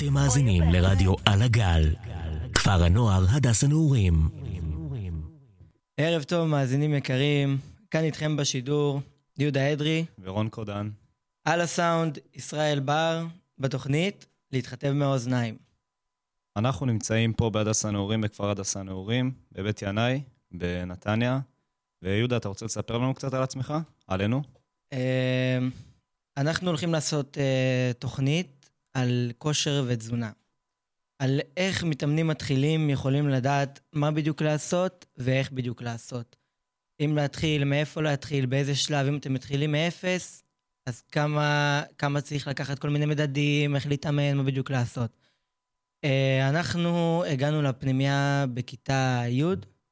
אתם מאזינים לרדיו על הגל, כפר הנוער הדס הנעורים. ערב טוב, מאזינים יקרים, כאן איתכם בשידור, יהודה אדרי, ורון קודן. על הסאונד, ישראל בר, בתוכנית, להתחתב מהאוזניים. אנחנו נמצאים פה בהדס הנעורים, בכפר הדס הנעורים, בבית ינאי, בנתניה. ויהודה, אתה רוצה לספר לנו קצת על עצמך? עלינו? אה, אנחנו הולכים לעשות uh, תוכנית על כושר ותזונה. על איך מתאמנים מתחילים יכולים לדעת מה בדיוק לעשות ואיך בדיוק לעשות. אם להתחיל, מאיפה להתחיל, באיזה שלב, אם אתם מתחילים מאפס, אז כמה, כמה צריך לקחת כל מיני מדדים, איך להתאמן, מה בדיוק לעשות. Uh, אנחנו הגענו לפנימייה בכיתה י',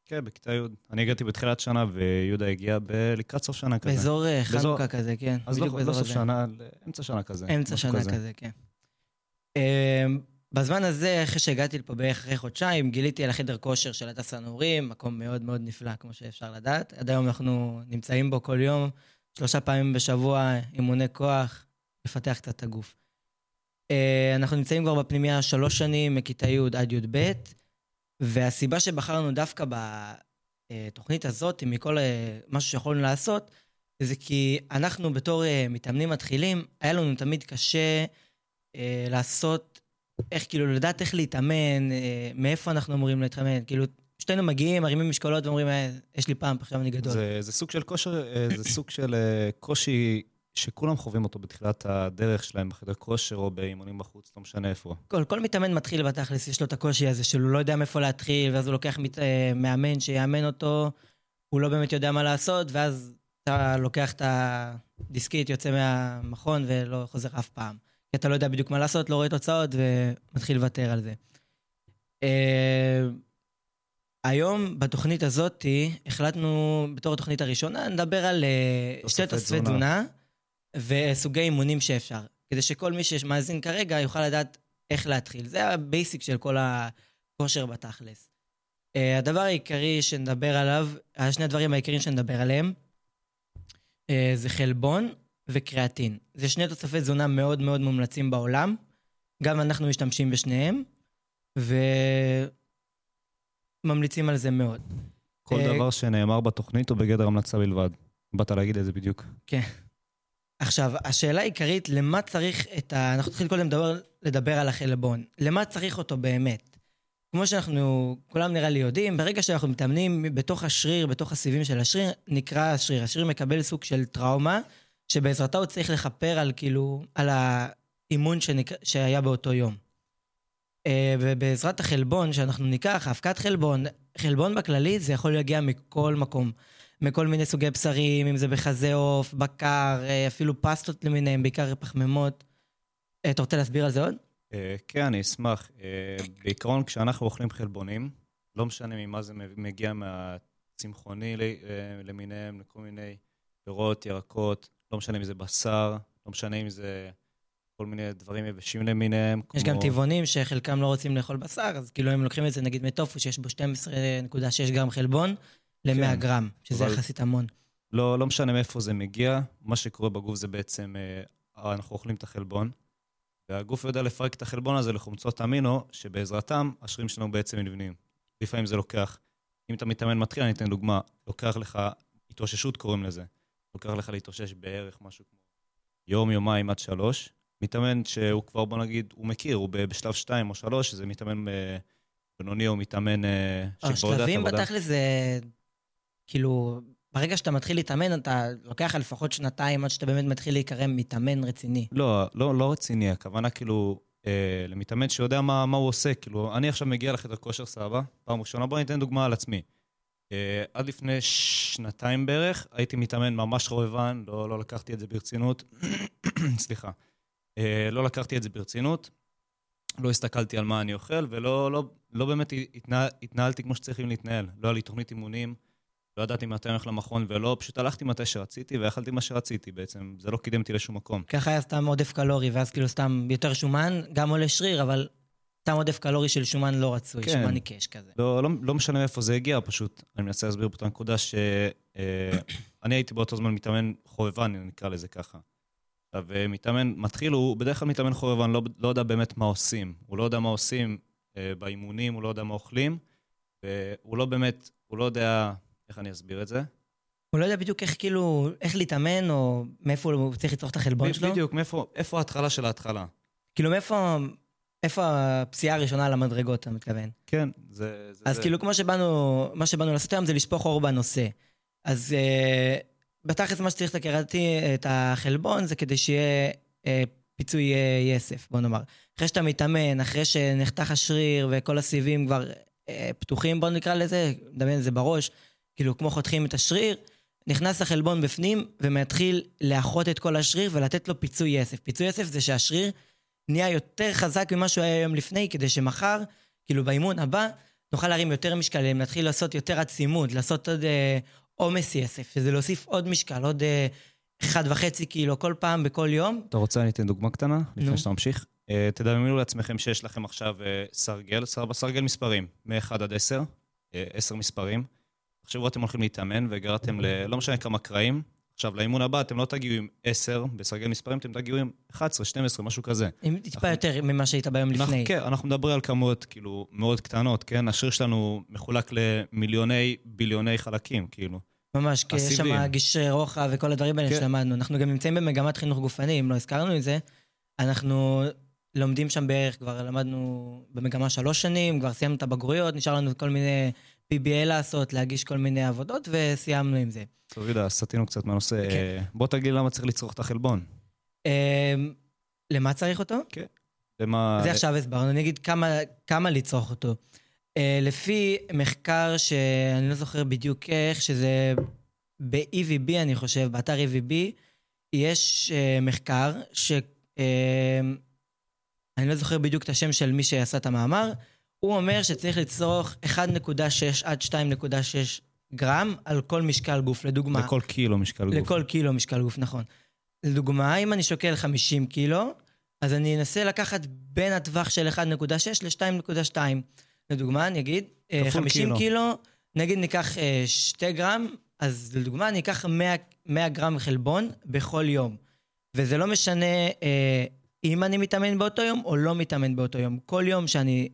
כן, בכיתה י'. אני הגעתי בתחילת שנה, ויהודה הגיע ב... לקראת סוף שנה כזה. באזור אה, חנוכה כזה, כן. אז לא, לא באזור סוף. שנה, אמצע שנה כזה. אמצע שנה כזה, כן. אמ, בזמן הזה, אחרי שהגעתי לפה בערך אחרי חודשיים, גיליתי על החדר כושר של הדס הנעורים, מקום מאוד מאוד נפלא, כמו שאפשר לדעת. עד היום אנחנו נמצאים בו כל יום, שלושה פעמים בשבוע, אימוני כוח, לפתח קצת את הגוף. אה, אנחנו נמצאים כבר בפנימייה שלוש שנים, מכיתה י' עד י"ב, והסיבה שבחרנו דווקא בתוכנית הזאת, מכל אה, משהו שיכולנו לעשות, זה כי אנחנו בתור אה, מתאמנים מתחילים, היה לנו תמיד קשה אה, לעשות, איך כאילו לדעת איך להתאמן, אה, מאיפה אנחנו אמורים להתאמן, כאילו שתינו מגיעים, מרימים משקולות ואומרים, אה, יש לי פאמפ, עכשיו אני גדול. זה, זה סוג של כושר, אה, זה סוג של אה, קושי שכולם חווים אותו בתחילת הדרך שלהם, בחדר כושר או באימונים בחוץ, לא משנה איפה. כל, כל מתאמן מתחיל בתכלס, יש לו את הקושי הזה שהוא לא יודע מאיפה להתחיל, ואז הוא לוקח מת, מאמן שיאמן אותו, הוא לא באמת יודע מה לעשות, ואז אתה לוקח את הדיסקית, יוצא מהמכון ולא חוזר אף פעם. כי אתה לא יודע בדיוק מה לעשות, לא רואה תוצאות ומתחיל לוותר על זה. אה, היום, בתוכנית הזאת, החלטנו, בתור התוכנית הראשונה, נדבר על תוספי שתי תוספי תזונה. וסוגי אימונים שאפשר. כדי שכל מי שמאזין כרגע יוכל לדעת איך להתחיל. זה ה basic של כל הכושר בתכלס. אה, הדבר העיקרי שנדבר עליו, שני הדברים העיקריים שנדבר עליהם, אה, זה חלבון וקריאטין. זה שני תוספי תזונה מאוד מאוד מומלצים בעולם. גם אנחנו משתמשים בשניהם, וממליצים על זה מאוד. כל אה, דבר שנאמר בתוכנית הוא בגדר המלצה בלבד. באת להגיד את זה בדיוק. כן. עכשיו, השאלה העיקרית, למה צריך את ה... אנחנו נתחיל קודם לדבר, לדבר על החלבון. למה צריך אותו באמת? כמו שאנחנו, כולם נראה לי יודעים, ברגע שאנחנו מתאמנים בתוך השריר, בתוך הסיבים של השריר, נקרא השריר. השריר מקבל סוג של טראומה, שבעזרתה הוא צריך לכפר על כאילו, על האימון שנק... שהיה באותו יום. אה, ובעזרת החלבון שאנחנו ניקח, האבקת חלבון, חלבון בכללי זה יכול להגיע מכל מקום. מכל מיני סוגי בשרים, אם זה בחזה עוף, בקר, אה, אפילו פסטות למיניהם, בעיקר פחמימות. אה, אתה רוצה להסביר על זה עוד? כן, אני אשמח. בעיקרון, כשאנחנו אוכלים חלבונים, לא משנה ממה זה מגיע מהצמחוני למיניהם, לכל מיני פירות, ירקות, לא משנה אם זה בשר, לא משנה אם זה כל מיני דברים יבשים למיניהם. יש כמו- גם טבעונים שחלקם לא רוצים לאכול בשר, אז כאילו הם לוקחים את זה נגיד מטופו, שיש בו 12.6 גרם חלבון, ל-100 כן, גרם, שזה אבל- יחסית המון. לא, לא משנה מאיפה זה מגיע, מה שקורה בגוף זה בעצם, אה, אנחנו אוכלים את החלבון, והגוף יודע לפרק את החלבון הזה לחומצות אמינו, שבעזרתם השרירים שלנו בעצם נבנים. לפעמים זה לוקח, אם אתה מתאמן מתחיל, אני אתן דוגמה, לוקח לך, התאוששות קוראים לזה, לוקח לך להתאושש בערך משהו כמו יום, יומיים עד שלוש. מתאמן שהוא כבר, בוא נגיד, הוא מכיר, הוא בשלב שתיים או שלוש, זה מתאמן אה, בינוני או מתאמן אה, שכבר יודע את השלבים העבודה. בתכל'ס זה, כאילו, ברגע שאתה מתחיל להתאמן, אתה לוקח לפחות שנתיים עד שאתה באמת מתחיל להיקרא מתאמן רציני. לא, לא, לא רציני, הכוונה כאילו אה, למתאמן שיודע מה, מה הוא עושה. כאילו, אני עכשיו מגיע לחדר כושר, סבבה, פעם ראשונה, בוא ניתן דוגמה על עצמי. אה, עד לפני שנתיים בערך הייתי מתאמן ממש חובבן, לא, לא לקחתי את זה ברצינות. סליחה. אה, לא לקחתי את זה ברצינות, לא הסתכלתי על מה אני אוכל, ולא לא, לא באמת התנהל, התנהלתי כמו שצריכים להתנהל. לא היה לי תוכנית אימונים, לא ידעתי מתי אני הולך למכון ולא, פשוט הלכתי מתי שרציתי ואכלתי מה שרציתי בעצם. זה לא קידם אותי לשום מקום. ככה היה סתם עודף קלורי, ואז כאילו סתם יותר שומן, גם עולה שריר, אבל סתם עודף קלורי של שומן לא רצוי, כן. שומן עיקש כזה. לא, לא, לא משנה מאיפה זה הגיע, פשוט אני מנסה להסביר פה את הנקודה שאני הייתי באותו זמן מתאמן חובבן, נקרא לזה ככה. עכשיו, אה, מתאמן מתחיל, הוא בדרך כלל מתאמן חובבן, לא, לא יודע באמת מה עושים. הוא לא יודע מה עושים אה, באימונים, הוא לא יודע מה אוכלים, והוא לא באמת, הוא לא יודע, איך אני אסביר את זה? הוא לא יודע בדיוק איך כאילו, איך להתאמן, או מאיפה הוא צריך לצרוך את החלבון שלו. בדיוק, מאיפה, איפה ההתחלה של ההתחלה? כאילו מאיפה, איפה הפציעה הראשונה על המדרגות, אתה מתכוון? כן, זה... זה אז זה. כאילו כמו שבאנו, מה שבאנו לעשות היום זה לשפוך אור בנושא. אז אה, בתכלס מה שצריך לקראתי את החלבון זה כדי שיהיה אה, פיצוי אה, יסף, בוא נאמר. אחרי שאתה מתאמן, אחרי שנחתך השריר וכל הסיבים כבר אה, פתוחים, בוא נקרא לזה, נדמיין את זה בראש, כאילו כמו חותכים את השריר, נכנס החלבון בפנים ומתחיל לאחות את כל השריר ולתת לו פיצוי יסף. פיצוי יסף זה שהשריר נהיה יותר חזק ממה שהוא היה יום לפני, כדי שמחר, כאילו באימון הבא, נוכל להרים יותר משקלים, להתחיל לעשות יותר עצימות, לעשות עוד אה, עומס יסף, שזה להוסיף עוד משקל, עוד אה, אחד וחצי קילו כל פעם, בכל יום. אתה רוצה, אני אתן דוגמה קטנה, לפני. שאתה ממשיך? אה, תדמיינו לעצמכם שיש לכם עכשיו אה, סרגל, סר- סרגל מספרים, מ-1 עד 10, 10 מספרים. עכשיו אתם הולכים להתאמן והגרתם ל... לא משנה כמה קרעים. עכשיו, לאימון הבא אתם לא תגיעו עם 10 בסרגל מספרים, אתם תגיעו עם 11, 12, משהו כזה. אם טיפה אנחנו- יותר ממה שהיית ביום אנחנו, לפני. כן, אנחנו מדברים על כמויות כאילו מאוד קטנות, כן? השריר שלנו מחולק למיליוני ביליוני חלקים, כאילו. ממש, כי יש שם. גשרי רוחב וכל הדברים האלה כן. שלמדנו. אנחנו גם נמצאים במגמת חינוך גופני, אם לא הזכרנו את זה. אנחנו לומדים שם בערך, כבר למדנו במגמה שלוש שנים, כבר סיימנו את הבגרויות, נשאר לנו כל מיני PBA לעשות, להגיש כל מיני עבודות, וסיימנו עם זה. צורידה, סטינו קצת מהנושא. כן. אה, בוא תגיד למה צריך לצרוך את החלבון. אמ, למה צריך אותו? למה... זה עכשיו הסברנו, אני אגיד כמה, כמה לצרוך אותו. Uh, לפי מחקר שאני לא זוכר בדיוק איך, שזה ב-EVB, אני חושב, באתר EVB, יש uh, מחקר ש... Uh, אני לא זוכר בדיוק את השם של מי שעשה את המאמר, הוא אומר שצריך לצרוך 1.6 עד 2.6 גרם על כל משקל גוף, לדוגמה. לכל קילו משקל גוף. לכל קילו משקל גוף, נכון. לדוגמה, אם אני שוקל 50 קילו, אז אני אנסה לקחת בין הטווח של 1.6 ל-2.2. לדוגמה, אני אגיד, אה, כפול 50 קילו. קילו, נגיד ניקח אה, 2 גרם, אז לדוגמה אני אקח 100, 100 גרם חלבון בכל יום. וזה לא משנה אה, אם אני מתאמן באותו יום או לא מתאמן באותו יום. כל יום שאני...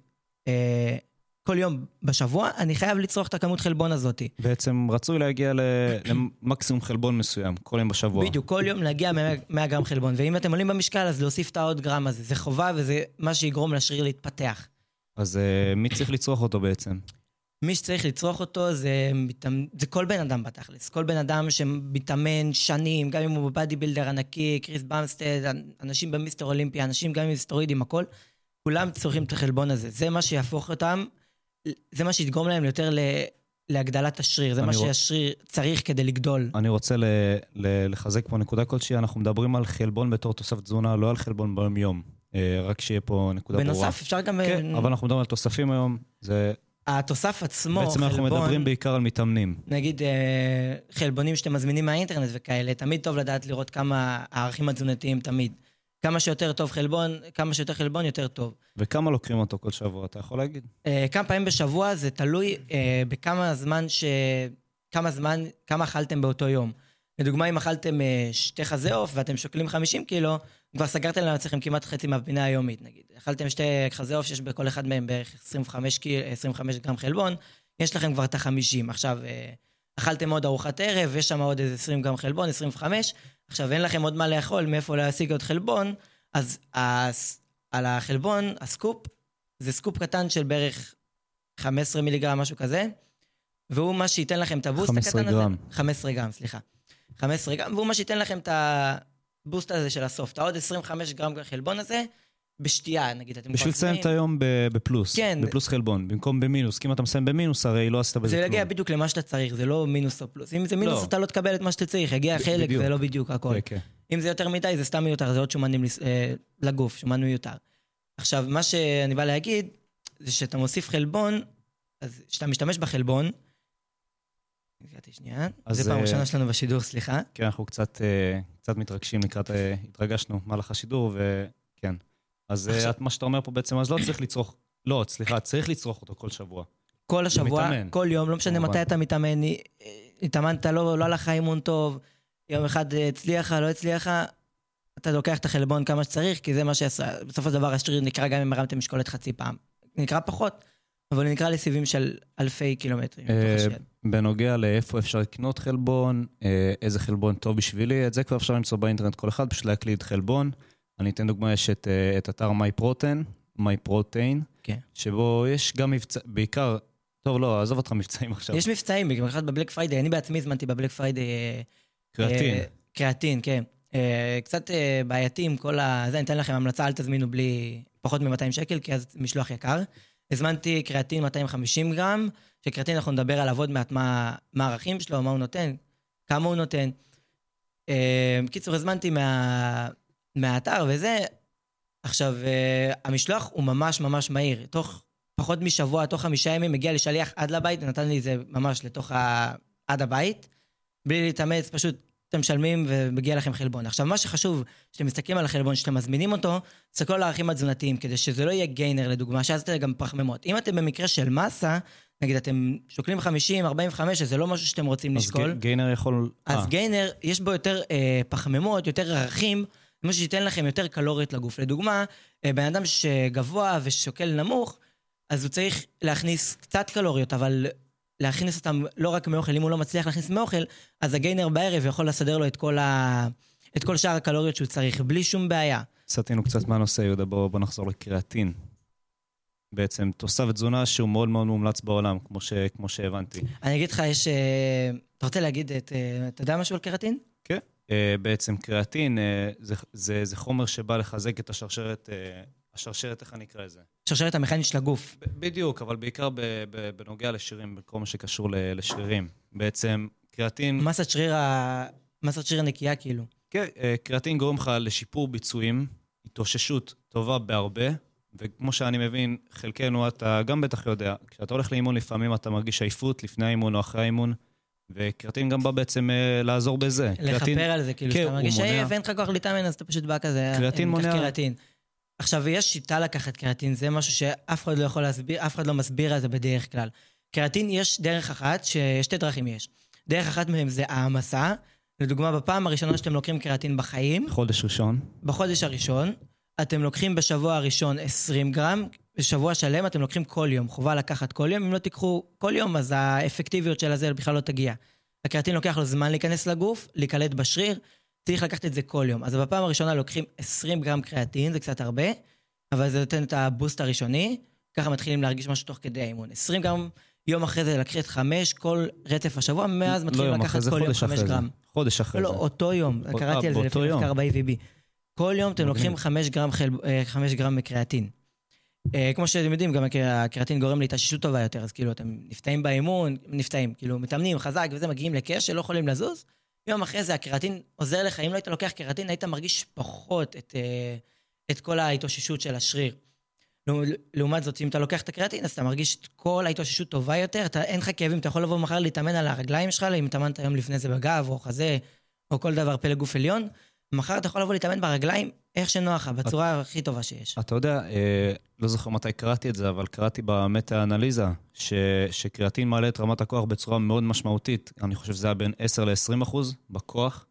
אה, כל יום בשבוע, אני חייב לצרוך את הכמות חלבון הזאת. בעצם רצוי להגיע למקסימום חלבון מסוים, כל יום בשבוע. בדיוק, כל יום להגיע 100 100 גרם חלבון. ואם אתם עולים במשקל, אז להוסיף את העוד גרם הזה. זה חובה וזה מה שיגרום לשריר להתפתח. אז אה, מי צריך לצרוך אותו בעצם? מי שצריך לצרוך אותו זה, זה כל בן אדם בתכלס. כל בן אדם שמתאמן שנים, גם אם הוא בבאדי בילדר ענקי, קריס במסטד, אנשים במיסטר אולימפיה, אנשים גם עם סטרואידים, הכל, כולם צורכים את החלבון הזה. זה מה שיהפוך אותם, זה מה שיגרום להם יותר ל... להגדלת השריר. זה מה רוצ- שהשריר צריך כדי לגדול. אני רוצה ל- ל- לחזק פה נקודה כלשהי, אנחנו מדברים על חלבון בתור תוסף תזונה, לא על חלבון ביום-יום. אה, רק שיהיה פה נקודה ברורה. בנוסף, אפשר גם... כן, אה, אבל אנחנו מדברים על תוספים היום, זה... התוסף עצמו, בעצם אנחנו חלבון, מדברים בעיקר על מתאמנים. נגיד אה, חלבונים שאתם מזמינים מהאינטרנט וכאלה, תמיד טוב לדעת לראות כמה הערכים התזונתיים תמיד. כמה שיותר טוב חלבון, כמה שיותר חלבון, יותר טוב. וכמה לוקחים אותו כל שבוע, אתה יכול להגיד? אה, כמה פעמים בשבוע זה תלוי אה, בכמה זמן ש... כמה זמן, כמה אכלתם באותו יום. לדוגמה, אם אכלתם אה, שתי חזה עוף ואתם שוקלים 50 קילו, כבר סגרתם לעצמכם כמעט חצי מהפינה היומית, נגיד. אכלתם שתי חזה עוף שיש בכל אחד מהם בערך 25, קיל, 25 גרם חלבון, יש לכם כבר את ה-50. עכשיו, אה, אכלתם עוד ארוחת ערב, יש שם עוד איזה 20 גרם חלבון, 25, עכשיו אין לכם עוד מה לאכול, מאיפה להשיג עוד חלבון, אז הס- על החלבון, הסקופ, זה סקופ קטן של בערך 15 מיליגרם, משהו כזה, והוא מה שייתן לכם את ה boost 15 הקטן הזה. גרם. 15 גרם, סליחה. 15 גרם, והוא מה שייתן לכם את ה boost הזה של הסוף, את העוד 25 גרם חלבון הזה, בשתייה, נגיד, אתם בשביל לסיים את היום בפלוס, כן. בפלוס חלבון, במקום במינוס, כי אם אתה מסיים במינוס, הרי לא עשית בזה זה כלום. יגיע בדיוק למה שאתה צריך, זה לא מינוס או פלוס. אם זה מינוס, לא. אתה לא תקבל את מה שאתה צריך, יגיע חלק, בדיוק. זה לא בדיוק הכל. כן. אם זה יותר מדי, זה סתם מיותר, זה עוד שומנים אה, לגוף, שומן מיותר. עכשיו, מה שאני בא להגיד, זה שאתה מוסיף חלבון, אז כשאתה משתמש בחלבון, הגעתי שנייה, אז, זה פעם אה, ראשונה שלנו בשידור, סליחה. כן, אנחנו קצת, אה, קצת מתרגשים לקראת, התרגשנו במהלך השידור, וכן. אז אה, את- מה שאתה אומר פה בעצם, אז לא צריך לצרוך, לא, סליחה, צריך לצרוך אותו כל שבוע. כל השבוע, מתאמן. כל יום, לא משנה. מתי אתה מתאמן, אה, התאמנת, לא, לא הלך לך אימון טוב, יום אחד אה, הצליח לך, לא הצליח לך, אתה לוקח את החלבון כמה שצריך, כי זה מה שעשה, בסופו של דבר השריר נקרע גם אם הרמתם משקולת חצי פעם. נקרע פחות, אבל נקרע לסיבים של אלפי קילומטרים. בנוגע לאיפה אפשר לקנות חלבון, איזה חלבון טוב בשבילי, את זה כבר אפשר למצוא באינטרנט כל אחד, פשוט להקליד חלבון. אני אתן דוגמה, יש את, אה, את אתר MyProtein, MyProtein, כן. שבו יש גם מבצע, בעיקר, טוב, לא, עזוב אותך מבצעים עכשיו. יש מבצעים, במיוחד ב Black Friday, אני בעצמי הזמנתי ב Black Friday... אה, קריאטין. אה, קריאטין, כן. אה, קצת אה, בעייתי עם כל ה... זה, אני אתן לכם המלצה, אל תזמינו בלי פחות מ-200 שקל, כי אז משלוח יקר. הזמנתי קריאטין 250 גרם, שקריאטין אנחנו נדבר עליו עוד מעט מה מה הערכים שלו, מה הוא נותן, כמה הוא נותן. אה, בקיצור, הזמנתי מה, מהאתר וזה. עכשיו, אה, המשלוח הוא ממש ממש מהיר. תוך פחות משבוע, תוך חמישה ימים, מגיע לי שליח עד לבית, ונתן לי את זה ממש לתוך ה... עד הבית. בלי להתאמץ, פשוט אתם משלמים ומגיע לכם חלבון. עכשיו, מה שחשוב, כשאתם מסתכלים על החלבון, כשאתם מזמינים אותו, תסתכלו על הערכים התזונתיים, כדי שזה לא יהיה גיינר לדוגמה, שאז אתם גם פחמימות. אם אתם במקרה של מסה, נגיד אתם שוקלים 50, 45, שזה לא משהו שאתם רוצים אז לשקול, ג- גיינר יכול... אז אה, גיינר, יש בו יותר אה, פחמימות, יותר ערכים, מה שייתן לכם יותר קלוריות לגוף. לדוגמה, אה, בן אדם שגבוה ושוקל נמוך, אז הוא צריך להכניס קצת קלוריות, אבל להכניס אותם לא רק מאוכל, אם הוא לא מצליח להכניס מאוכל, אז הגיינר בערב יכול לסדר לו את כל, ה... את כל שאר הקלוריות שהוא צריך, בלי שום בעיה. סטינו קצת מהנושא, יהודה, בוא, בוא נחזור לקריאטין. בעצם תוסף תזונה שהוא מאוד מאוד מומלץ בעולם, כמו, ש, כמו שהבנתי. אני אגיד לך, יש... אה, אתה רוצה להגיד את... אה, אתה יודע משהו על קרטין? Uh, בעצם קריאטין uh, זה, זה, זה חומר שבא לחזק את השרשרת, uh, השרשרת, איך אני אקרא לזה? שרשרת המכנית של הגוף. בדיוק, אבל בעיקר בנוגע לשרירים, בכל מה שקשור לשרירים. בעצם קריאטין, מסת שריר, ה... מסת שריר נקייה, כאילו. כן, אה, קריאטין גורם לך לשיפור ביצועים, התאוששות טובה בהרבה, וכמו שאני מבין, חלקנו, אתה גם בטח יודע, כשאתה הולך לאימון לפעמים אתה מרגיש עייפות לפני האימון או אחרי האימון, וקריאטין גם בא בעצם אה, לעזור בזה. לכפר על זה, כאילו, כן, שאתה הוא מרגיש מונע. שעייף, אין לך כוח להתאמן, אז אתה פשוט בא כזה, "אה, ניקח מונע." קריאטין. עכשיו, יש שיטה לקחת קריאטין, זה משהו שאף אחד לא יכול להסביר, אף אחד לא מסביר על זה בדרך כלל. קריאטין, יש דרך אחת, שיש שתי דרכים יש. דרך אחת מהן זה העמסה. לדוגמה, בפעם הראשונה שאתם לוקחים קריאטין בחיים, חודש ראשון, בחודש הראשון, אתם לוקחים בשבוע הראשון 20 גרם, בשבוע שלם אתם לוקחים כל יום, חובה לקחת כל יום, אם לא תיקחו כל יום, אז האפקטיביות של הזה בכלל לא תגיע. הקריאטין לוקח לו זמן להיכנס לגוף, להיקלט בשריר, צריך לקחת את זה כל יום. אז בפעם הראשונה לוקחים 20 גרם קריאטין, זה קצת הרבה, אבל זה נותן את הבוסט הראשוני, ככה מתחילים להרגיש משהו תוך כדי האימון. 20 גרם, יום אחרי זה לקחת 5, כל רצף השבוע, מאז לא מתחילים אחרי לקחת כל יום חודש 5 אחרי זה. גרם. חודש אחרי לא, זה. לא, אותו יום. קראתי אה, על זה לפי. מחקר ב-AVB. כל יום אתם. לוקחים 5 גרם, חל... 5 גרם קריאטין. אה, כמו שאתם יודעים, גם הקר- הקריאטין גורם להתאוששות טובה יותר, אז כאילו אתם נפתעים באימון, נפתעים, כאילו מתאמנים חזק וזה, מגיעים לקש שלא יכולים לזוז. יום אחרי זה הקריאטין עוזר לך, אם לא היית לוקח קריאטין, היית מרגיש פחות את, אה, את כל ההתאוששות של השריר. לעומת זאת, אם אתה לוקח את הקריאטין, אז אתה מרגיש את כל ההתאוששות טובה יותר, אתה, אין לך כאבים, אתה יכול לבוא מחר להתאמן על הרגליים שלך, אם התאמנת היום לפני זה בגב או חזה, או כל דבר פלג גוף עליון, מחר אתה יכול לבוא להתאמן ברגליים איך שנוח לך, בצורה הכי טובה שיש. אתה יודע, אה, לא זוכר מתי קראתי את זה, אבל קראתי במטה-אנליזה, ש- שקריאטין מעלה את רמת הכוח בצורה מאוד משמעותית. אני חושב שזה היה בין 10 ל-20 אחוז בכוח.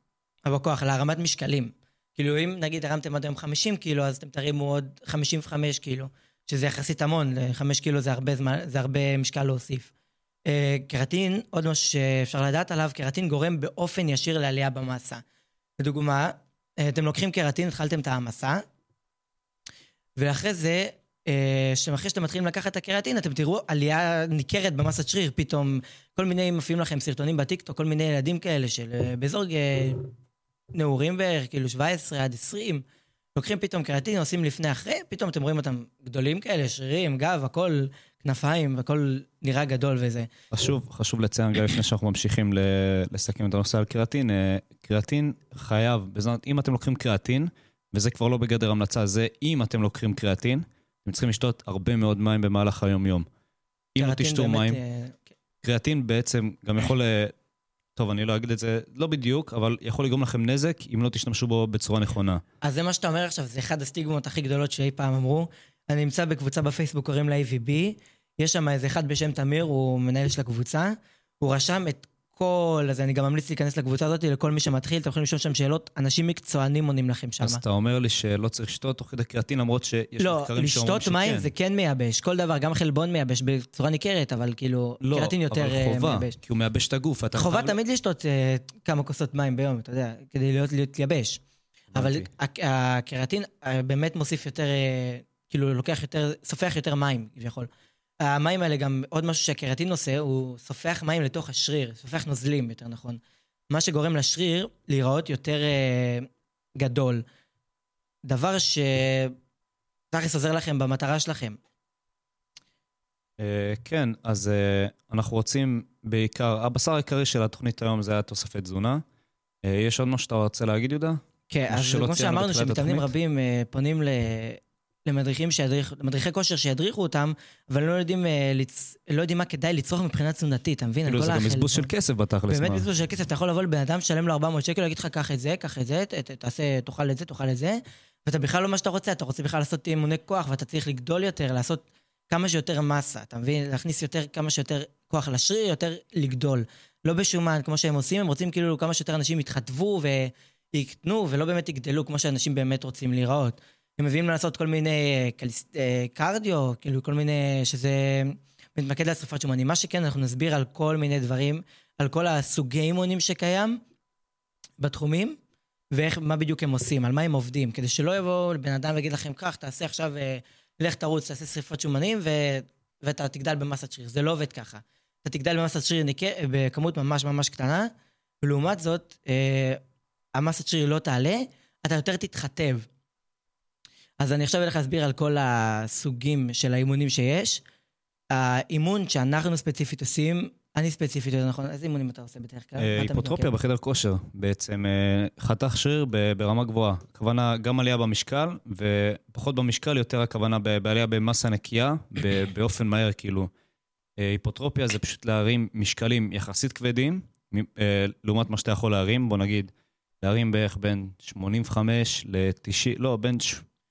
בכוח, להרמת משקלים. כאילו, אם נגיד הרמתם עד היום 50 קילו, אז אתם תרימו עוד 55 קילו, שזה יחסית המון, 5 קילו זה הרבה, זמן, זה הרבה משקל להוסיף. אה, קרטין, עוד משהו שאפשר לדעת עליו, קרטין גורם באופן ישיר לעלייה במסה. לדוגמה, אתם לוקחים קרטין, התחלתם את העמסה, ואחרי זה, אה, אחרי שאתם מתחילים לקחת את הקרטין, אתם תראו עלייה ניכרת במסת שריר, פתאום כל מיני מופיעים לכם סרטונים בטיקטוק, כל מיני ילדים כאלה של אה, באזור אה, נעורים בערך, כאילו 17 עד 20, לוקחים פתאום קרטין, עושים לפני אחרי, פתאום אתם רואים אותם גדולים כאלה, שרירים, גב, הכל, כנפיים, הכל נראה גדול וזה. חשוב, חשוב לציין גם לפני שאנחנו ממשיכים לסכם את הנושא על קריאטין, אה, קריאטין חייב, בזמן, אם אתם לוקחים קריאטין, וזה כבר לא בגדר המלצה, זה אם אתם לוקחים קריאטין, אתם צריכים לשתות הרבה מאוד מים במהלך היום-יום. אם לא תשתו מים, אה, קריאטין בעצם גם יכול, ל- טוב, אני לא אגיד את זה, לא בדיוק, אבל יכול לגרום לכם נזק אם לא תשתמשו בו בצורה נכונה. אז זה מה שאתה אומר עכשיו, זה אחד הסטיגמות הכי גדולות שאי פעם אמרו. אני נמצא בקבוצה בפייסבוק, קוראים לה AVB, יש שם איזה אחד בשם תמיר, הוא מנהל של הקבוצה, הוא רשם את הכל, אז אני גם ממליץ להיכנס לקבוצה הזאת, לכל מי שמתחיל, אתם יכולים לשאול שם שאלות, אנשים מקצוענים עונים לכם שם. אז אתה אומר לי שלא צריך לשתות תוך כדי קריאטין, למרות שיש לא, מחקרים שאומרים לשתות מים שכן. זה כן מייבש, כל דבר, גם חלבון מייבש בצורה ניכרת, אבל כאילו, לא, קריאטין יותר אבל אה, חובה, מייבש. כי הוא מייבש את הגוף. חובה חייב- תמיד לשתות אה, כמה כוסות מים ביום, אתה יודע, כדי להיות, להיות יבש. אבל הקריאטין אה, באמת מוסיף יותר, אה, כאילו לוקח יותר, סופח יותר מים, כביכול. המים האלה גם, עוד משהו שהקריאטין עושה, הוא סופח מים לתוך השריר, סופח נוזלים, יותר נכון. מה שגורם לשריר להיראות יותר אה, גדול. דבר שתכלס עוזר לכם במטרה שלכם. אה, כן, אז אה, אנחנו רוצים בעיקר, הבשר העיקרי של התוכנית היום זה היה תוספי תזונה. אה, יש עוד משהו שאתה רוצה להגיד, יהודה? כן, אז כמו שאמרנו, שמתאמנים? רבים אה, פונים ל... למדריכים שידריכו, למדריכי כושר שידריכו אותם, אבל לא יודעים, אה, לצ... לא יודעים מה כדאי לצרוך מבחינה תזונתית, אתה מבין? כאילו זה גם בזבוז של. כסף בתכלס. באמת מה? בזבוז של כסף, אתה יכול לבוא לבן אדם, תשלם לו 400 שקל, להגיד לך, קח את זה, קח את זה, ת- תעשה, תאכל את זה, תאכל את זה, ואתה בכלל לא מה שאתה רוצה, אתה רוצה בכלל לעשות אימוני כוח, ואתה צריך לגדול יותר, לעשות כמה שיותר מסה, אתה מבין? להכניס יותר, כמה שיותר כוח לשריר, יותר לגדול. לא בשומן, כמו שהם עושים, הם רוצים כאילו כמה שיותר אנשים יתחתבו ויקטנו, ולא באמת יגדלו כמו שאנשים באמת רוצים להיראות. הם מביאים לעשות כל מיני אה, קליס, אה, קרדיו, כאילו כל מיני, שזה מתמקד על שרפת שומנים. מה שכן, אנחנו נסביר על כל מיני דברים, על כל הסוגי אימונים שקיים בתחומים, ואיך, מה בדיוק הם עושים, על מה הם עובדים, כדי שלא יבואו לבן אדם ויגיד לכם, קח, תעשה עכשיו, אה, לך תרוץ, תעשה שרפת שומנים, ו... ואתה תגדל במסת שריר. זה לא עובד ככה. אתה תגדל במסת שריר ניכר, בכמות ממש ממש קטנה, ולעומת זאת, אה, המסת שריר לא תעלה, אתה יותר תתחתב. אז אני עכשיו אלך להסביר על כל הסוגים של האימונים שיש. האימון שאנחנו ספציפית עושים, אני ספציפית, יותר נכון, איזה אימונים אתה עושה בדרך כלל? היפוטרופיה? בחדר כושר, בעצם אה, חתך שריר ברמה גבוהה. הכוונה גם עלייה במשקל, ופחות במשקל, יותר הכוונה בעלייה במסה נקייה, באופן מהר, כאילו. אה, היפוטרופיה זה פשוט להרים משקלים יחסית כבדים, אה, לעומת מה שאתה יכול להרים, בוא נגיד, להרים בערך בין 85 ל-90, לא, בין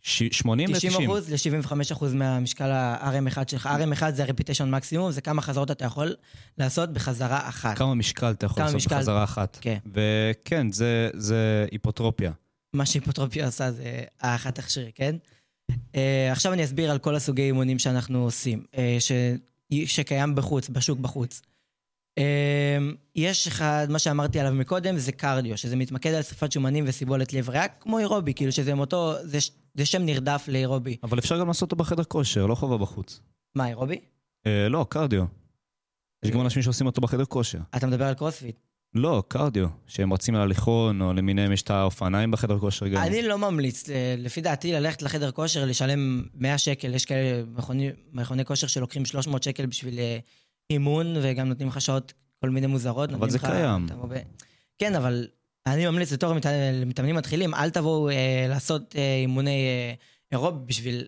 ש- ש- 80 ל-90. 90 אחוז ל-75 אחוז מהמשקל ה-RM1 שלך. RM1 זה ה-repetition מקסימום, זה כמה חזרות אתה יכול לעשות בחזרה אחת. כמה משקל אתה יכול לעשות משקל? בחזרה אחת. כן. וכן, זה, זה היפוטרופיה. מה שהיפוטרופיה עושה זה החתך שריר, כן? Uh, עכשיו אני אסביר על כל הסוגי אימונים שאנחנו עושים, uh, ש... שקיים בחוץ, בשוק בחוץ. Uh, יש אחד, מה שאמרתי עליו מקודם, זה קרדיו, שזה מתמקד על שרפת שומנים וסיבולת לב ריאה, כמו אירובי, כאילו שזה מותו, זה, ש- זה שם נרדף לאירובי. אבל אפשר גם לעשות אותו בחדר כושר, לא חובה בחוץ. מה, אירובי? אה, לא, קרדיו. יש גם אה. אנשים שעושים אותו בחדר כושר. אתה מדבר על קרוספיט. לא, קרדיו. שהם רצים על הליכון, או למיניהם יש את האופניים בחדר כושר גם. אני לא ממליץ, ל- לפי דעתי, ללכת לחדר כושר, לשלם 100 שקל, יש כאלה מכוני, מכוני כושר שלוקחים 300 שקל בשביל אה, אימון, וגם נותנים לך שעות כל מיני מוזרות. אבל זה לך- קיים. ב... כן, אבל אני ממליץ בתור מת... למתאמנים מתחילים, אל תבואו אה, לעשות אה, אימוני אה, אירוב בשביל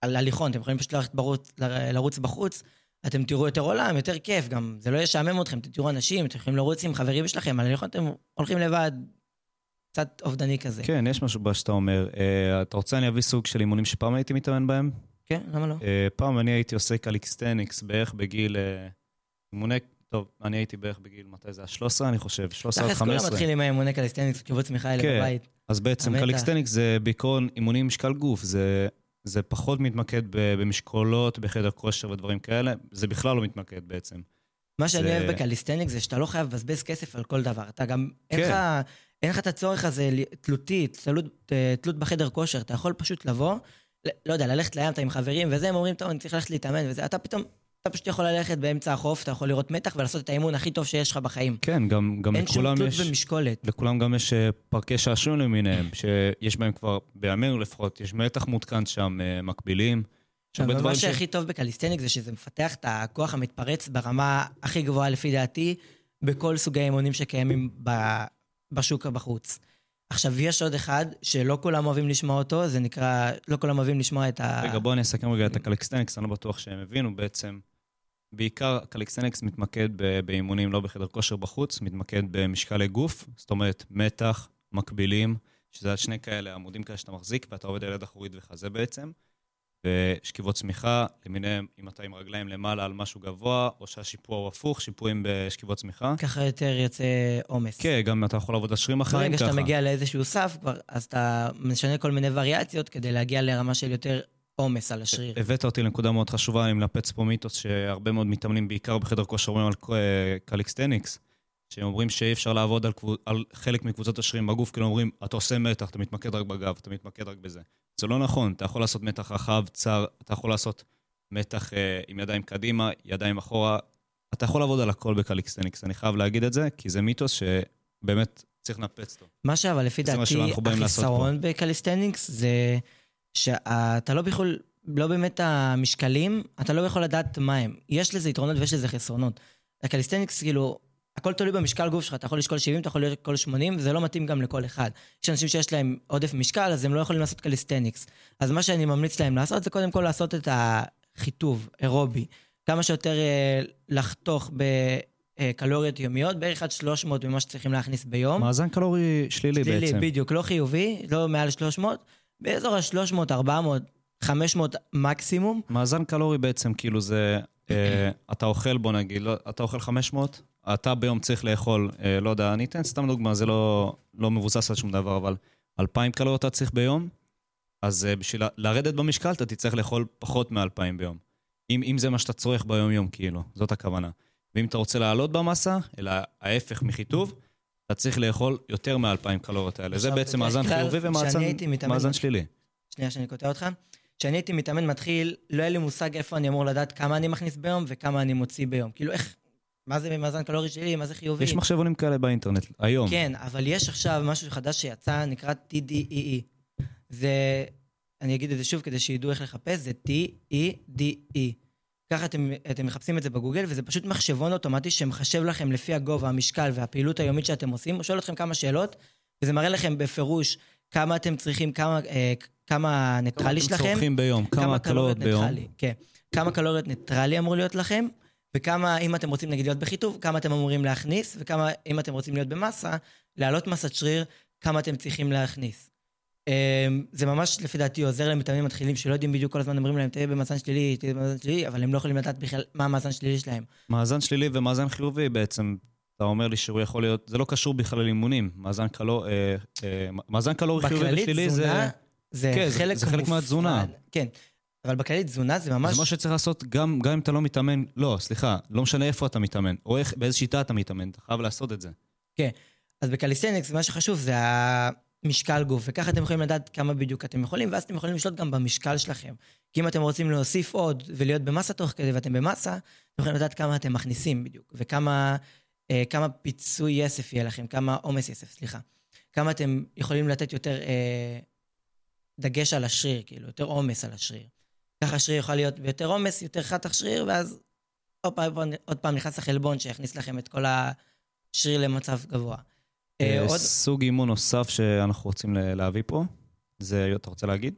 על הליכון, אתם יכולים פשוט ללכת ברוץ, לרוץ בחוץ. אתם תראו יותר עולם, יותר כיף גם. זה לא ישעמם אתכם, אתם תראו אנשים, אתם יכולים לרוץ עם חברים שלכם, על הליכון אתם הולכים לבד, קצת אובדני כזה. כן, יש משהו במה שאתה אומר. אה, אתה רוצה אני אביא סוג של אימונים שפעם הייתי מתאמן בהם? כן, למה לא? אה, פעם אני הייתי עושה קליסטניקס בערך בגיל... אה, אימוני... טוב, אני הייתי בערך בגיל, מתי זה היה? 13 אני חושב, 13 עד תכלס כולם 15. מתחילים עם האימוני קליסטניקס, קיבוץ מיכאלי כן. בבית. אז בעצם המתח. קליקסטניקס זה בעיקרון אימונים משקל גוף, זה, זה פחות מתמקד במשקולות, בחדר כושר ודברים כאלה, זה בכלל לא מתמקד בעצם. מה שאני זה- אוהב בקליסטניקס זה שאתה לא חייב לבזבז כסף על כל דבר. אתה גם, אין כן. לך... אין לך את הצורך הזה תלותי, תלות, תלות בחדר כושר. אתה יכול פשוט לבוא, לא יודע, ללכת לים, אתה עם חברים, וזה, הם אומרים, טוב, אני צריך ללכת להתאמן, וזה, אתה פתאום, אתה פשוט יכול ללכת באמצע החוף, אתה יכול לראות מתח ולעשות את האימון הכי טוב שיש לך בחיים. כן, גם, גם אין שום לכולם תלות יש... במשקולת. לכולם גם יש אה, פארקי שעשועים למיניהם, שיש בהם כבר, בימינו לפחות, יש מתח מותקן שם, אה, מקבילים. אבל מה שהכי טוב בקליסטניק זה שזה מפתח את הכוח המתפרץ ברמה הכי גבוהה לפי דעתי, בכל סוגי האימונים שקיימים ב- בשוק בחוץ. עכשיו, יש עוד אחד שלא כולם אוהבים לשמוע אותו, זה נקרא, לא כולם אוהבים לשמוע את ה... רגע, בוא אני אסכם רגע את הקליסטניקס, אני לא בטוח שהם הבינו בעצם. בעיקר קליסטניקס מתמקד באימונים לא בחדר כושר בחוץ, מתמקד במשקלי גוף, זאת אומרת מתח, מקבילים, שזה שני כאלה עמודים כאלה שאתה מחזיק, ואתה עובד על יד אחורית וחזה בעצם. ושכיבות סמיכה, למיניהם, אם אתה עם רגליים למעלה על משהו גבוה, או שהשיפוע הוא הפוך, שיפועים בשכיבות סמיכה. ככה יותר יוצא עומס. כן, גם אתה יכול לעבוד על שרירים אחרים ברגע ככה. שאתה מגיע לאיזשהו סף, כבר, אז אתה משנה כל מיני וריאציות כדי להגיע לרמה של יותר עומס על השריר. הבאת אותי לנקודה מאוד חשובה, אני מנפץ פה מיתוס שהרבה מאוד מתאמנים, בעיקר בחדר כושר, אומרים על אה, קליסטניקס, שהם אומרים שאי אפשר לעבוד על, קבוצ... על חלק מקבוצות השרירים בגוף, כאילו אומרים, אתה עושה מתח, אתה מתמקד רק בגב, אתה מתמקד רק בזה. זה לא נכון, אתה יכול לעשות מתח רחב, צר, אתה יכול לעשות מתח אה, עם ידיים קדימה, ידיים אחורה, אתה יכול לעבוד על הכל בקליסטניקס, אני חייב להגיד את זה, כי זה מיתוס שבאמת צריך לנפץ אותו. מה שאבל לפי דעתי. החיסרון בקליסטניקס זה שאתה לא יכול, לא באמת המשקלים, אתה לא יכול לדעת מה הם. יש לזה יתרונות ויש לזה חסרונות. הקליסטניקס, כאילו, הכל תלוי במשקל גוף שלך, אתה יכול לשקול 70, אתה יכול לשקול 80, וזה לא מתאים גם לכל אחד. יש אנשים שיש להם עודף משקל, אז הם לא יכולים לעשות קליסטניקס. אז מה שאני ממליץ להם לעשות, זה קודם כל לעשות את החיטוב, אירובי. כמה שיותר אה, לחתוך בקלוריות יומיות, בערך עד 300 ממה שצריכים להכניס ביום. מאזן קלורי שלילי, שלילי, בעצם. בדיוק, לא חיובי, לא מעל 300, באזור ה-300, 400, 500 מקסימום. מאזן קלורי בעצם, כאילו זה, אה, אתה אוכל, בוא נגיד, לא, אתה אוכל 500, אתה ביום צריך לאכול, אה, לא יודע, אני אתן סתם דוגמה, זה לא, לא מבוסס על שום דבר, אבל 2,000 קלוריות אתה צריך ביום, אז אה, בשביל לרדת במשקל אתה תצטרך לאכול פחות מ-2,000 ביום. אם, אם זה מה שאתה צורך ביום-יום, כאילו, זאת הכוונה. ואם אתה רוצה לעלות במסה, אלא ההפך מחיטוב, אתה צריך לאכול יותר מ-2,000 קלוריות האלה. זה בעצם מאזן חיובי ומאזן שלילי. שנייה שאני קוטע אותך. כשאני הייתי מתאמן מתחיל, לא היה לי מושג איפה אני אמור לדעת כמה אני מכניס ביום וכמה אני מוציא ביום. כאילו, איך, מה זה מאזן קלורי שלי, מה זה חיובי. יש מחשבונים כאלה באינטרנט, היום. כן, אבל יש עכשיו משהו חדש שיצא, נקרא TDEE. זה, אני אגיד את זה שוב כדי שידעו איך לחפש, זה T-E-D-E. ככה אתם, אתם מחפשים את זה בגוגל, וזה פשוט מחשבון אוטומטי שמחשב לכם לפי הגובה, המשקל והפעילות היומית שאתם עושים, הוא שואל אתכם כמה שאלות, וזה מראה לכם בפירוש כמה אתם צריכים, כמה, אה, כמה ניטרלי כמה שלכם. אתם צורכים ביום, כמה קלוריות ביום. ניטרלי, כן. כמה קלוריות ניטרלי אמור להיות לכם, וכמה, אם אתם רוצים נגיד להיות בחיטוב, כמה אתם אמורים להכניס, וכמה, אם אתם רוצים להיות במסה, להעלות מסת שריר, כמה אתם צריכים להכניס. אמ, זה ממש, לפי דעתי, עוזר למתאמנים מתחילים שלא יודעים בדיוק כל הזמן אומרים להם, תהיה במאזן שלילי, תהיה במאזן שלילי, אבל הם לא יכולים לדעת בכלל מה המאזן שלילי שלהם. מאזן שלילי ומאזן חיובי בעצם, אתה אומר לי שהוא יכול להיות, זה לא קשור בכלל לאימונים. מאזן קלור, אה, אה, קלורי חיובי בכללית, ושלילי זה... תזונה זה כן, זה- חלק זה חלק מופרד. מהתזונה. כן, אבל בכללית תזונה זה ממש... זה מה שצריך לעשות גם, גם אם אתה לא מתאמן, לא, סליחה, לא משנה איפה אתה מתאמן, או איך, באיזה שיטה אתה מתאמן, אתה חייב לעשות את זה. אז בקליסטניקס, מה שחשוב זה המשקל גוף, וככה אתם יכולים לדעת כמה בדיוק אתם יכולים, ואז אתם יכולים לשלוט גם במשקל שלכם. כי אם אתם רוצים להוסיף עוד ולהיות במסה תוך כדי ואתם במסה, אתם יכולים לדעת כמה אתם מכניסים בדיוק, וכמה אה, כמה פיצוי יסף יהיה לכם, כמה עומס יסף, סליחה. כמה אתם יכולים לתת יותר אה, דגש על השריר, כאילו, יותר עומס על השריר. ככה השריר יכול להיות ביותר עומס, יותר חתך שריר, ואז עוד פעם, עוד פעם נכנס החלבון שיכניס לכם את כל השריר למצב גבוה. אה, אה. סוג אימון נוסף שאנחנו רוצים להביא פה, זה, אתה רוצה להגיד?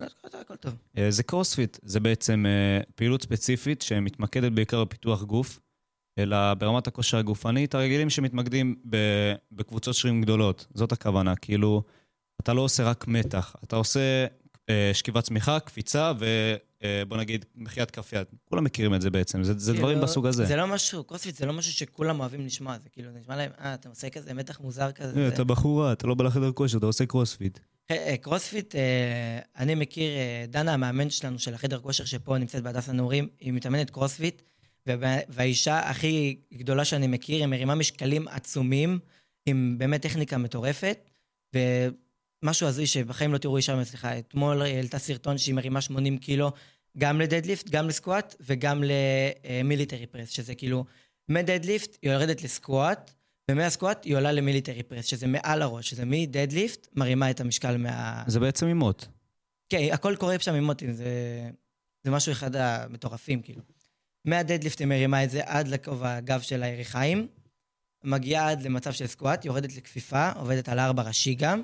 לא. אה, זה קרוספיט, זה בעצם פעילות ספציפית שמתמקדת בעיקר בפיתוח גוף, אלא ברמת הכושר הגופנית, הרגילים שמתמקדים בקבוצות שרירים גדולות, זאת הכוונה, כאילו, אתה לא עושה רק מתח, אתה עושה שכיבת סמיכה, קפיצה ובוא נגיד מחיאת כף יד. כולם מכירים את זה בעצם, זה, זה דברים כאילו, בסוג הזה. זה לא משהו, קרוספיט זה לא משהו שכולם אוהבים לשמוע, זה כאילו, זה נשמע להם, אה, אתה עושה כזה מתח מוזר כזה. אה, זה- אתה בחורה, אתה לא בא לחדר כושר, אתה עושה קרוספיט. אה, קרוספיט, אה, אני מכיר, אה, דנה, המאמן שלנו של החדר כושר שפה נמצאת בהדסה נעורים, היא מתאמנת קרוספיט, והאישה הכי גדולה שאני מכיר, היא מרימה משקלים עצומים, עם באמת טכניקה מטורפת, ומשהו הזוי שבחיים לא תראו אישה מצליחה. אתמול העלתה סרטון שהיא מרימה 80 קילו, גם ל deadlift, גם ל squat וגם ל military press, שזה כאילו, מ deadlift היא יורדת ל squat, ומה squat היא עולה ל military press, שזה מעל הראש, שזה מ deadlift, מרימה את המשקל מה... זה בעצם עם מוטות. כן, הכל קורה שם עם מוטים, זה, זה משהו אחד המטורפים, כאילו. מהדדליפט היא מרימה את זה עד לכובע הגב של הירכיים, מגיעה עד למצב של סקואט, יורדת לכפיפה, עובדת על ארבע ראשי גם,